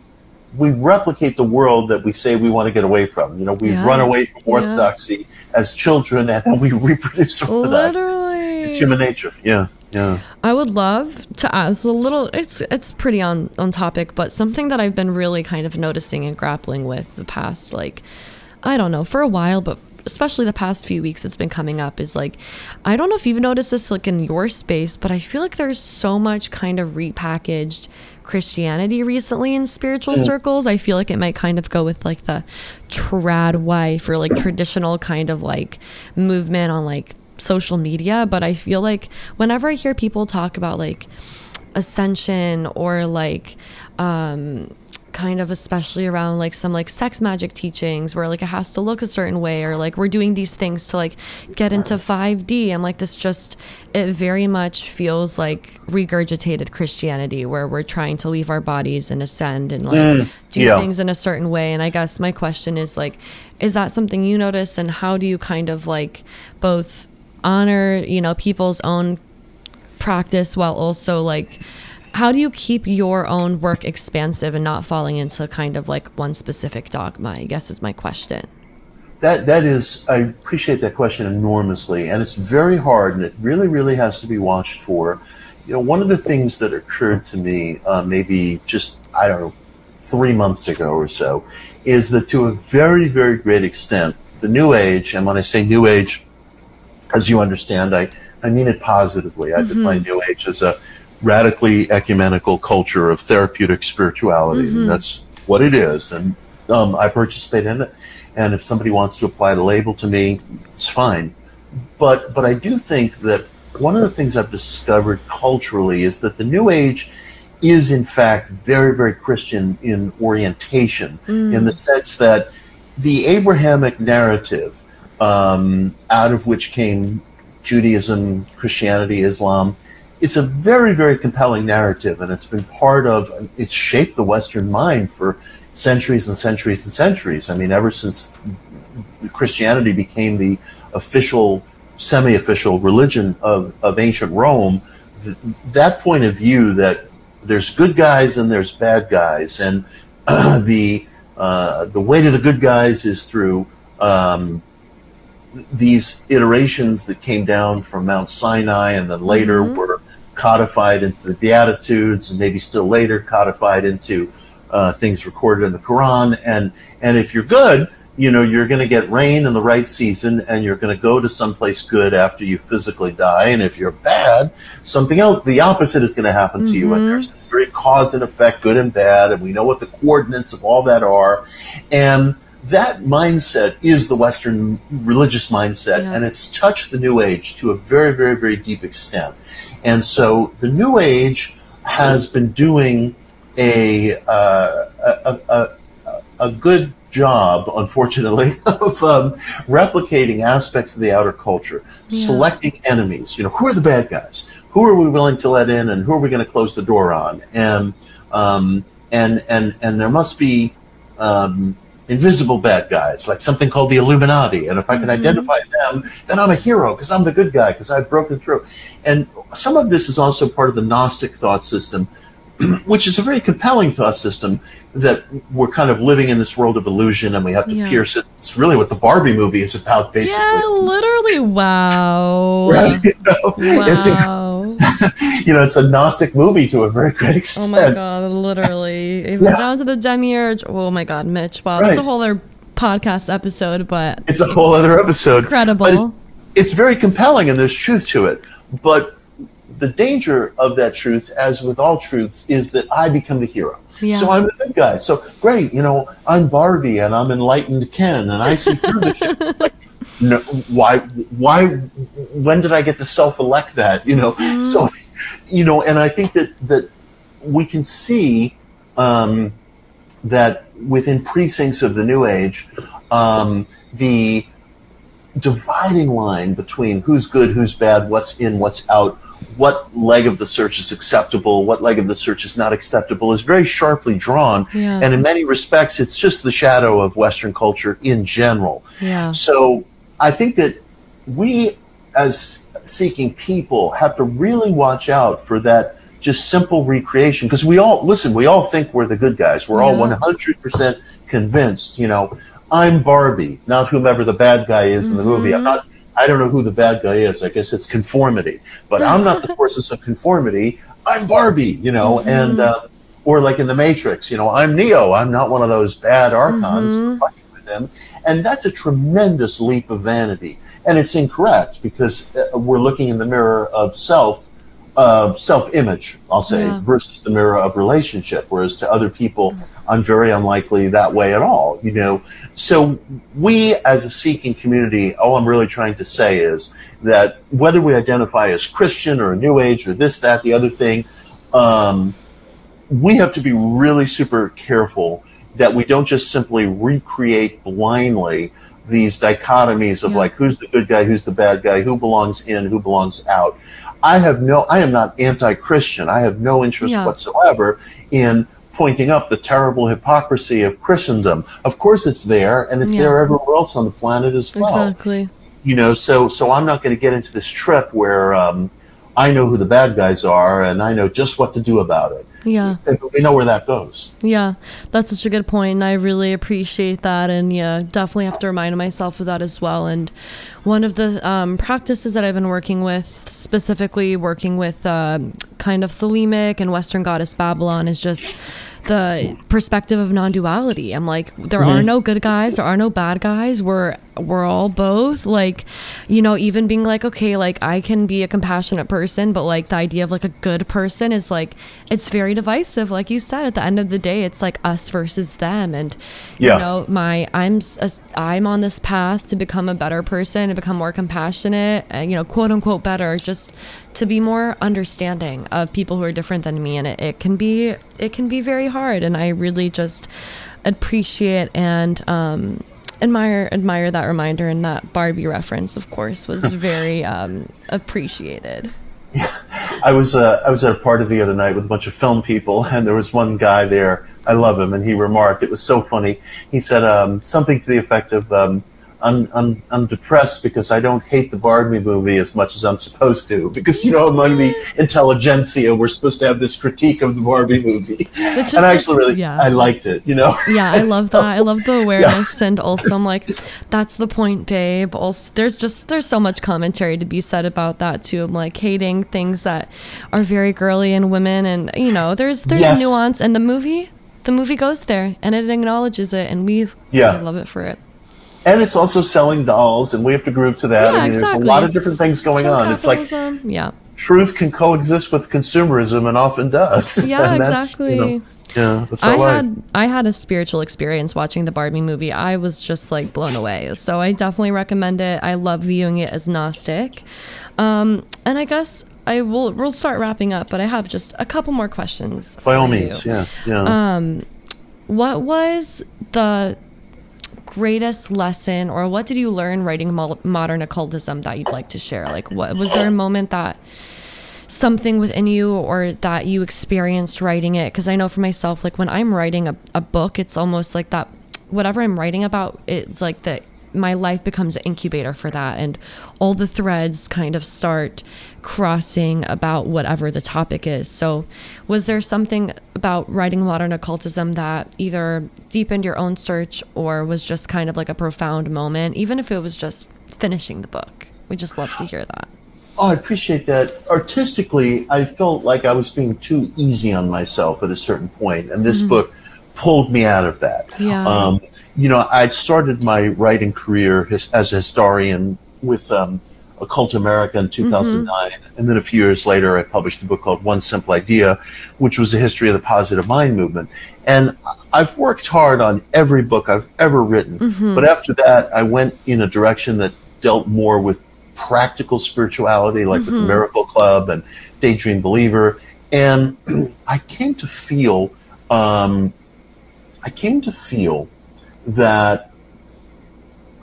we replicate the world that we say we want to get away from. You know, we Yeah. run away from Yeah. orthodoxy as children, and then we *laughs* reproduce orthodoxy. Literally. It's human nature. Yeah, yeah. I would love to ask a little. It's it's pretty on on topic, but something that I've been really kind of noticing and grappling with the past, like, I don't know, for a while, but especially the past few weeks, it's been coming up. Is like, I don't know if you've noticed this, like in your space, but I feel like there's so much kind of repackaged Christianity recently in spiritual circles. I feel like it might kind of go with like the trad wife or like traditional kind of like movement on like social media. But I feel like whenever I hear people talk about like ascension or like um kind of especially around like some like sex magic teachings where like it has to look a certain way or like we're doing these things to like get into 5D. I'm like this just it very much feels like regurgitated Christianity where we're trying to leave our bodies and ascend and like Mm, do yeah. things in a certain way. And I guess my question is like, is that something you notice and how do you kind of like both honor, you know, people's own practice while also like how do you keep your own work expansive and not falling into kind of like one specific dogma? I guess is my question. That that is, I appreciate that question enormously, and it's very hard, and it really, really has to be watched for. You know, one of the things that occurred to me, uh, maybe just I don't know, three months ago or so, is that to a very, very great extent, the New Age, and when I say New Age, as you understand, I I mean it positively. I define New Age as a radically ecumenical culture of therapeutic spirituality. And that's what it is, and um, I participate in it. And if somebody wants to apply the label to me, it's fine. But but I do think that one of the things I've discovered culturally is that the New Age is in fact very very Christian in orientation, in the sense that the Abrahamic narrative, um, out of which came Judaism, Christianity, Islam, it's a very, very compelling narrative, and it's been part of, it's shaped the Western mind for centuries and centuries and centuries. I mean, ever since Christianity became the official, semi official religion of, of ancient Rome, th- that point of view that there's good guys and there's bad guys, and *clears throat* the, uh, the way to the good guys is through um, these iterations that came down from Mount Sinai and then later were codified into the Beatitudes and maybe still later codified into uh, things recorded in the Quran. And and if you're good, you know you're going to get rain in the right season, and you're going to go to someplace good after you physically die. And if you're bad, something else, the opposite is going to happen to you. And there's this very cause and effect, good and bad, and we know what the coordinates of all that are. And that mindset is the Western religious mindset, Yeah. and it's touched the New Age to a very, very, very deep extent. And so the New Age has been doing a uh, a, a, a, a good job, unfortunately, *laughs* of um, replicating aspects of the outer culture, selecting enemies. You know, who are the bad guys? Who are we willing to let in, and who are we going to close the door on? And um, and and and there must be um, invisible bad guys, like something called the Illuminati. And if I can mm-hmm. identify them, then I'm a hero because I'm the good guy because I've broken through. And some of this is also part of the Gnostic thought system, *clears throat* which is a very compelling thought system that we're kind of living in this world of illusion and we have to Yeah. pierce it. It's really what the Barbie movie is about, basically. Yeah, literally. Wow. *laughs* Right? You know, Wow. *laughs* you know, it's a Gnostic movie to a very great extent. Oh my god, literally. *laughs* Even Yeah. down to the demiurge. Oh my god, Mitch. Wow, that's a whole other podcast episode, but It's a whole other episode. Incredible. It's, it's very compelling and there's truth to it. But the danger of that truth, as with all truths, is that I become the hero. Yeah. So I'm the good guy. So great, you know, I'm Barbie and I'm enlightened Ken and I see through the shit. Like, no, why, why, when did I get to self-elect that? You know, so, you know, and I think that that we can see um, that within precincts of the New Age, um, the dividing line between who's good, who's bad, what's in, what's out, what leg of the search is acceptable, what leg of the search is not acceptable is very sharply drawn. Yeah. And in many respects, it's just the shadow of Western culture in general. yeah. So I think that we, as seeking people, have to really watch out for that just simple recreation because we all listen. We all think we're the good guys. We're all one hundred percent convinced. You know, I'm Barbie, not whomever the bad guy is in the movie. I'm mm-hmm. not. I don't know who the bad guy is. I guess it's conformity, but I'm not the *laughs* forces of conformity. I'm Barbie. You know, mm-hmm. and uh, or like in the Matrix. You know, I'm Neo. I'm not one of those bad archons. Mm-hmm. With them, and that's a tremendous leap of vanity, and it's incorrect because uh, we're looking in the mirror of self uh, self-image, I'll say, Yeah. versus the mirror of relationship. Whereas to other people, I'm very unlikely that way at all. You know, so we as a seeking community, all I'm really trying to say is that whether we identify as Christian or a New Age or this, that, the other thing, um, we have to be really super careful that we don't just simply recreate blindly these dichotomies of Yeah. like who's the good guy, who's the bad guy, who belongs in, who belongs out. I have no, I am not anti-Christian. I have no interest Yeah. whatsoever in pointing up the terrible hypocrisy of Christendom. Of course, it's there, and it's Yeah. there everywhere else on the planet as well Exactly. you know so so i'm not going to get into this trip where um, i know who the bad guys are and i know just what to do about it Yeah. we know where that goes Yeah, that's such a good point, and I really appreciate that. And yeah, definitely have to remind myself of that as well. And one of the um, practices that I've been working with, specifically working with uh, kind of Thelemic and Western Goddess Babalon, is just the perspective of non-duality. I'm like, there are no good guys, there are no bad guys. We're we're all both. Like, you know, even being like, okay, like I can be a compassionate person, but like the idea of like a good person is like it's very divisive. Like you said, at the end of the day, it's like us versus them, and Yeah. you know, my I'm a- I'm on this path to become a better person, to become more compassionate, and, you know, quote unquote better, just to be more understanding of people who are different than me, and it, it can be it can be very hard, and I really just appreciate and um, admire admire that reminder and that Barbie reference, of course, was *laughs* very um, appreciated. i was uh, i was at a party the other night with a bunch of film people and there was one guy there. I love him and he remarked it was so funny. He said um, something to the effect of um, I'm, I'm, I'm depressed because I don't hate the Barbie movie as much as I'm supposed to. Because, you know, among the intelligentsia, we're supposed to have this critique of the Barbie movie. just And I actually really, yeah. I liked it, you know? Yeah, I *laughs* love So- that. I love the awareness, and also I'm like, that's the point, babe. Also, there's just there's so much commentary to be said about that too. I'm like hating things that are very girly and women, and you know, there's there's Yes. nuance, and the movie the movie goes there and it acknowledges it, and we Yeah. I love it for it. And it's also selling dolls, and we have to groove to that. Yeah, I mean, exactly. there's a lot of different things going on. It's like yeah, truth can coexist with consumerism and often does. *laughs* Yeah, exactly. you know, yeah, that's I had I had a spiritual experience watching the Barbie movie. I was just like blown away. So I definitely recommend it. I love viewing it as Gnostic. Um, and I guess I will we'll start wrapping up, but I have just a couple more questions. by all for means, you. yeah, yeah. What was the greatest lesson or what did you learn writing mo- modern occultism that you'd like to share? Like what was there a moment that something within you or that you experienced writing it because i know for myself like when i'm writing a, a book it's almost like that whatever i'm writing about it's like that my life becomes an incubator for that. And all the threads kind of start crossing about whatever the topic is. So was there something about writing modern occultism that either deepened your own search or was just kind of like a profound moment even if it was just finishing the book? We just love to hear that. Oh, I appreciate that. Artistically, I felt like I was being too easy on myself at a certain point, and this mm-hmm. book pulled me out of that. Mm-hmm. Yeah. Um, you know, I'd started my writing career his, as a historian with um, Occult America in 2009, and then a few years later, I published a book called One Simple Idea, which was a history of the positive mind movement. And I've worked hard on every book I've ever written, but after that, I went in a direction that dealt more with practical spirituality, like with the Miracle Club and Daydream Believer, and *clears throat* I came to feel, um, I came to feel that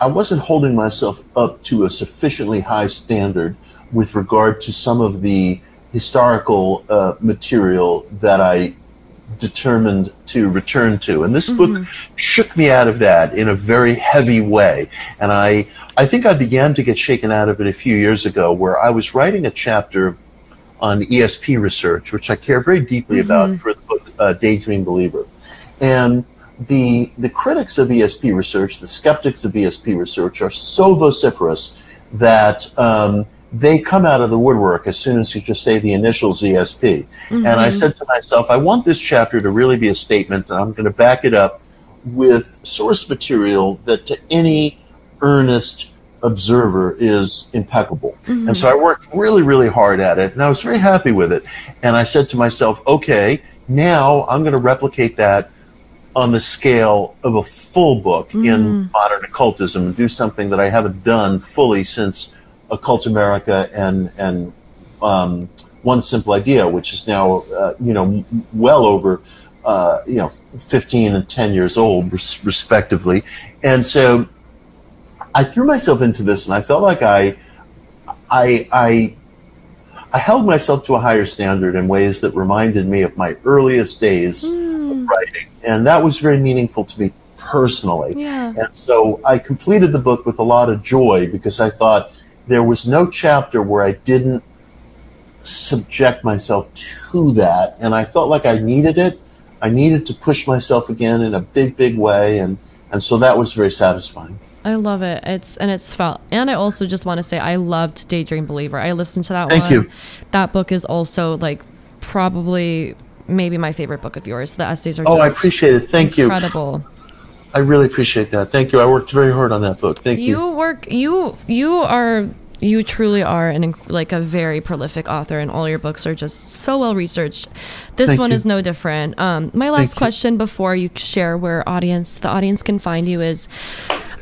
I wasn't holding myself up to a sufficiently high standard with regard to some of the historical uh, material that I determined to return to. And this book shook me out of that in a very heavy way. And I, I think I began to get shaken out of it a few years ago where I was writing a chapter on ESP research, which I care very deeply about for the book uh, Daydream Believer. And the, the critics of ESP research, the skeptics of ESP research, are so vociferous that um, they come out of the woodwork as soon as you just say the initials ESP. And I said to myself, I want this chapter to really be a statement, and I'm going to back it up with source material that to any earnest observer is impeccable. And so I worked really, really hard at it, and I was very happy with it. And I said to myself, okay, now I'm going to replicate that on the scale of a full book in modern occultism and do something that I haven't done fully since Occult America and and um, one simple idea, which is now, uh, you know, well over, uh, you know, 15 and 10 years old, res- respectively. And so I threw myself into this and I felt like I, I, I, I held myself to a higher standard in ways that reminded me of my earliest days Mm. And that was very meaningful to me personally. yeah. And so I completed the book with a lot of joy because I thought there was no chapter where I didn't subject myself to that. And I felt like I needed it. I needed to push myself again in a big, big way. And, and so that was very satisfying. I love it. It's and it's felt. And I also just want to say I loved Daydream Believer. I listened to that Thank one. you. That book is also like probably maybe my favorite book of yours. The essays are Oh, I appreciate it. Thank you. incredible. I really appreciate that. Thank you. I worked very hard on that book. Thank you. You work you you are you truly are an like a very prolific author and all your books are just so well researched. This Thank one you. is no different. Um my last you. question before you share where audience the audience can find you is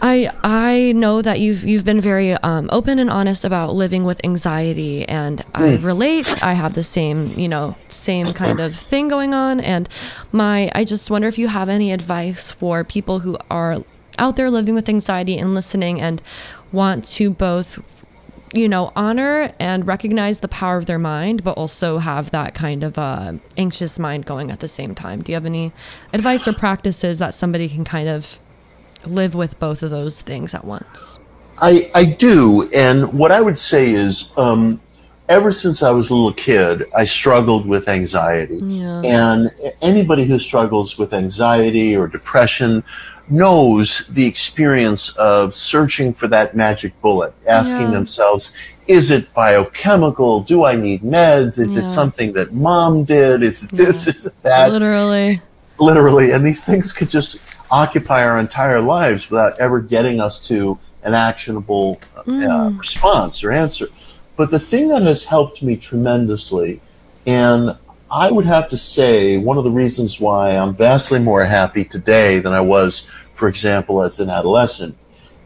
I I know that you've you've been very um, open and honest about living with anxiety, and I Hmm. relate. I have the same you know same kind of thing going on, and my I just wonder if you have any advice for people who are out there living with anxiety and listening and want to both you know honor and recognize the power of their mind but also have that kind of uh, anxious mind going at the same time do you have any advice or practices that somebody can kind of live with both of those things at once I, I do. And what I would say is, um, ever since I was a little kid, I struggled with anxiety. Yeah. And anybody who struggles with anxiety or depression knows the experience of searching for that magic bullet, asking Yeah. themselves, is it biochemical? Do I need meds? Is Yeah. it something that mom did? Is it this? Is it that? literally literally and these things could just occupy our entire lives without ever getting us to an actionable uh, response or answer but the thing that has helped me tremendously and i would have to say one of the reasons why i'm vastly more happy today than i was for example as an adolescent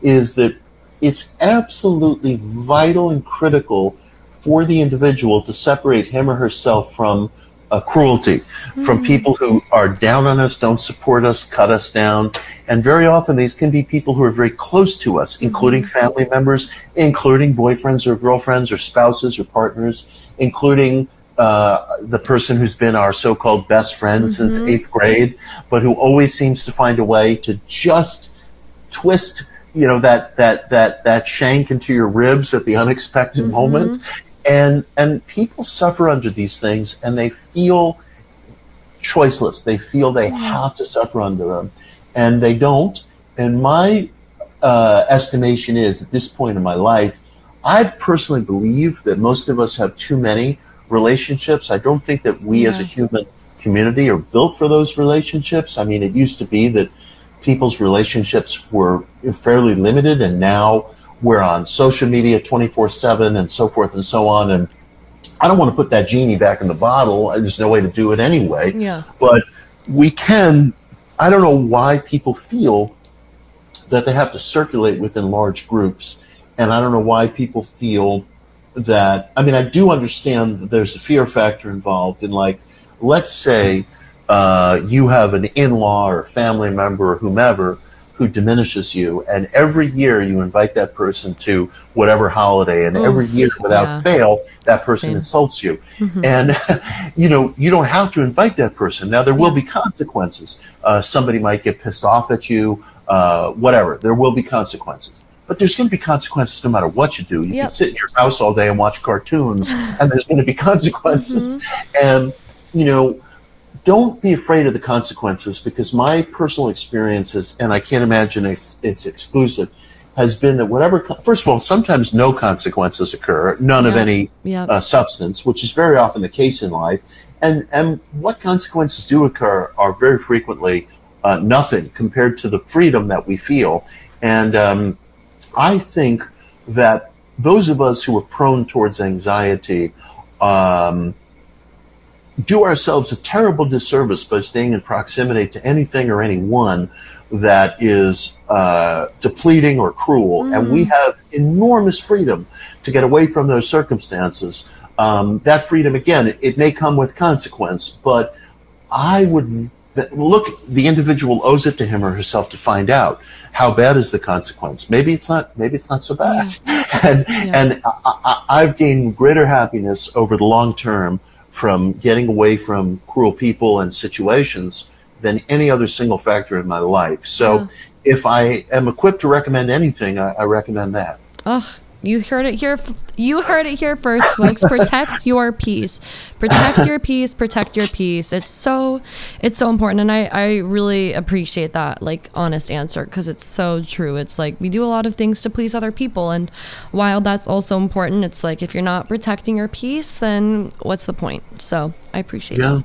is that it's absolutely vital and critical for the individual to separate him or herself from uh, cruelty, from people who are down on us, don't support us, cut us down. And very often these can be people who are very close to us, including family members, including boyfriends or girlfriends or spouses or partners, including uh, the person who's been our so-called best friend since eighth grade, but who always seems to find a way to just twist you know that that that that shank into your ribs at the unexpected moment and and people suffer under these things and they feel choiceless. They feel they have to suffer under them and they don't. And my uh, estimation is at this point in my life i personally believe that most of us have too many relationships. I don't think that we as a human community are built for those relationships. I mean it used to be that people's relationships were fairly limited and now we're on social media 24-7 and so forth and so on and i don't want to put that genie back in the bottle. There's no way to do it anyway. Yeah. but we can i don't know why people feel that they have to circulate within large groups and i don't know why people feel that i mean i do understand that there's a fear factor involved in like let's say uh, you have an in-law or family member or whomever who diminishes you and every year you invite that person to whatever holiday and every year without yeah. fail that person Same. insults you. And *laughs* you know you don't have to invite that person. Now there will be consequences. Uh, somebody might get pissed off at you uh, whatever. There will be consequences but there's going to be consequences no matter what you do you Yep. can sit in your house all day and watch cartoons *laughs* and there's going to be consequences Mm-hmm. and you know don't be afraid of the consequences because my personal experience is, and I can't imagine it's, it's exclusive, has been that whatever, first of all, sometimes no consequences occur, none of any Yeah. uh, substance, which is very often the case in life. And, and what consequences do occur are very frequently uh, nothing compared to the freedom that we feel. And um, I think that those of us who are prone towards anxiety um, do ourselves a terrible disservice by staying in proximity to anything or anyone that is uh, depleting or cruel. And we have enormous freedom to get away from those circumstances. Um, that freedom, again, it may come with consequence, but I would look, the individual owes it to him or herself to find out how bad is the consequence. Maybe it's not, maybe it's not so bad. Yeah. *laughs* and, yeah. and I, I've gained greater happiness over the long term from getting away from cruel people and situations than any other single factor in my life. So yeah. if I am equipped to recommend anything, I, I recommend that. Oh, you heard it here. You heard it here first, folks. protect *laughs* your peace. Protect your peace. Protect your peace. It's so, it's so important, and I, I really appreciate that, like honest answer, because it's so true. It's like we do a lot of things to please other people, and while that's also important, it's like if you're not protecting your peace, then what's the point? So I appreciate yeah. it.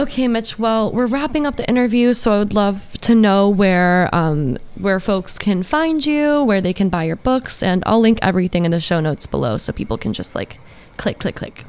Okay, Mitch. Well, we're wrapping up the interview, so I would love to know where um, where folks can find you, where they can buy your books, and I'll link everything in the show notes below, so people can just like click, click, click.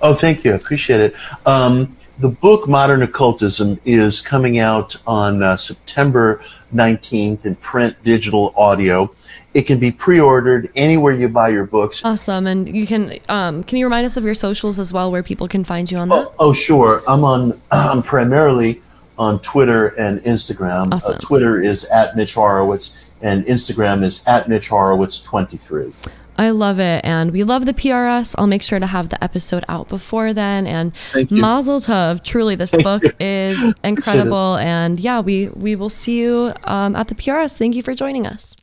Oh, thank you. I appreciate it. Um, the book Modern Occultism is coming out on uh, September 19th in print, digital, audio. It can be pre-ordered anywhere you buy your books. Awesome, and you can. Um, can you remind us of your socials as well, where people can find you on that? Oh, oh sure. I'm on. *clears throat* I'm primarily on Twitter and Instagram. Uh, awesome. Uh, Twitter is at Mitch Horowitz, and Instagram is at Mitch Horowitz 23. I love it. And we love the PRS. I'll make sure to have the episode out before then. And Mazel Tov. Truly, this Thank book you. is *laughs* incredible. And yeah, we, we will see you um, at the PRS. Thank you for joining us.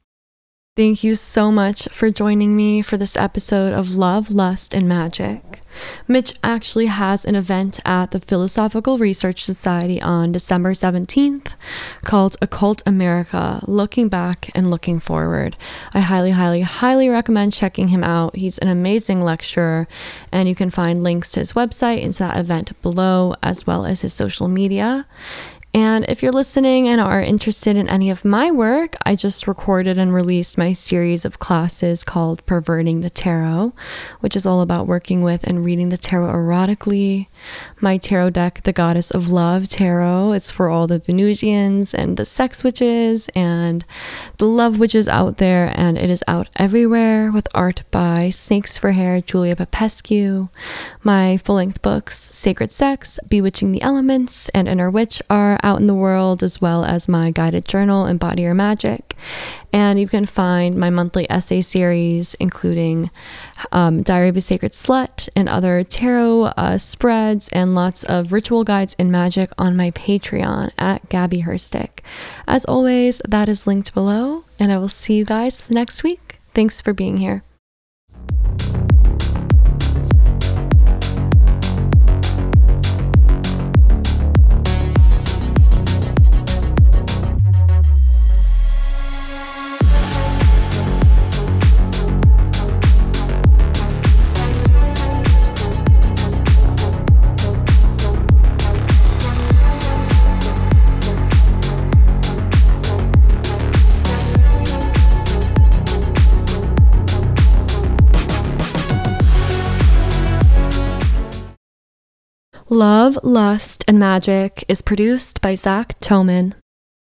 Thank you so much for joining me for this episode of Love, Lust, and Magick. Mitch actually has an event at the Philosophical Research Society on December 17th called Occult America Looking Back and Looking Forward. I highly, highly, highly recommend checking him out. He's an amazing lecturer, and you can find links to his website and to that event below, as well as his social media. And if you're listening and are interested in any of my work, I just recorded and released my series of classes called Perverting the Tarot, which is all about working with and reading the tarot erotically. My tarot deck, The Goddess of Love Tarot, it's for all the Venusians and the sex witches and the love witches out there, and it is out everywhere with art by Snakes for Hair, Julia Popescu. My full length books, Sacred Sex, Bewitching the Elements, and Inner Witch, are out in the world, as well as my guided journal, Embody Your Magick. And you can find my monthly essay series, including um, Diary of a Sacred Slut and other tarot uh, spreads and lots of ritual guides and magic on my Patreon at Gaby Herstik. As always, that is linked below, and I will see you guys next week. Thanks for being here. Love, Lust, and Magick is produced by Zach Toman.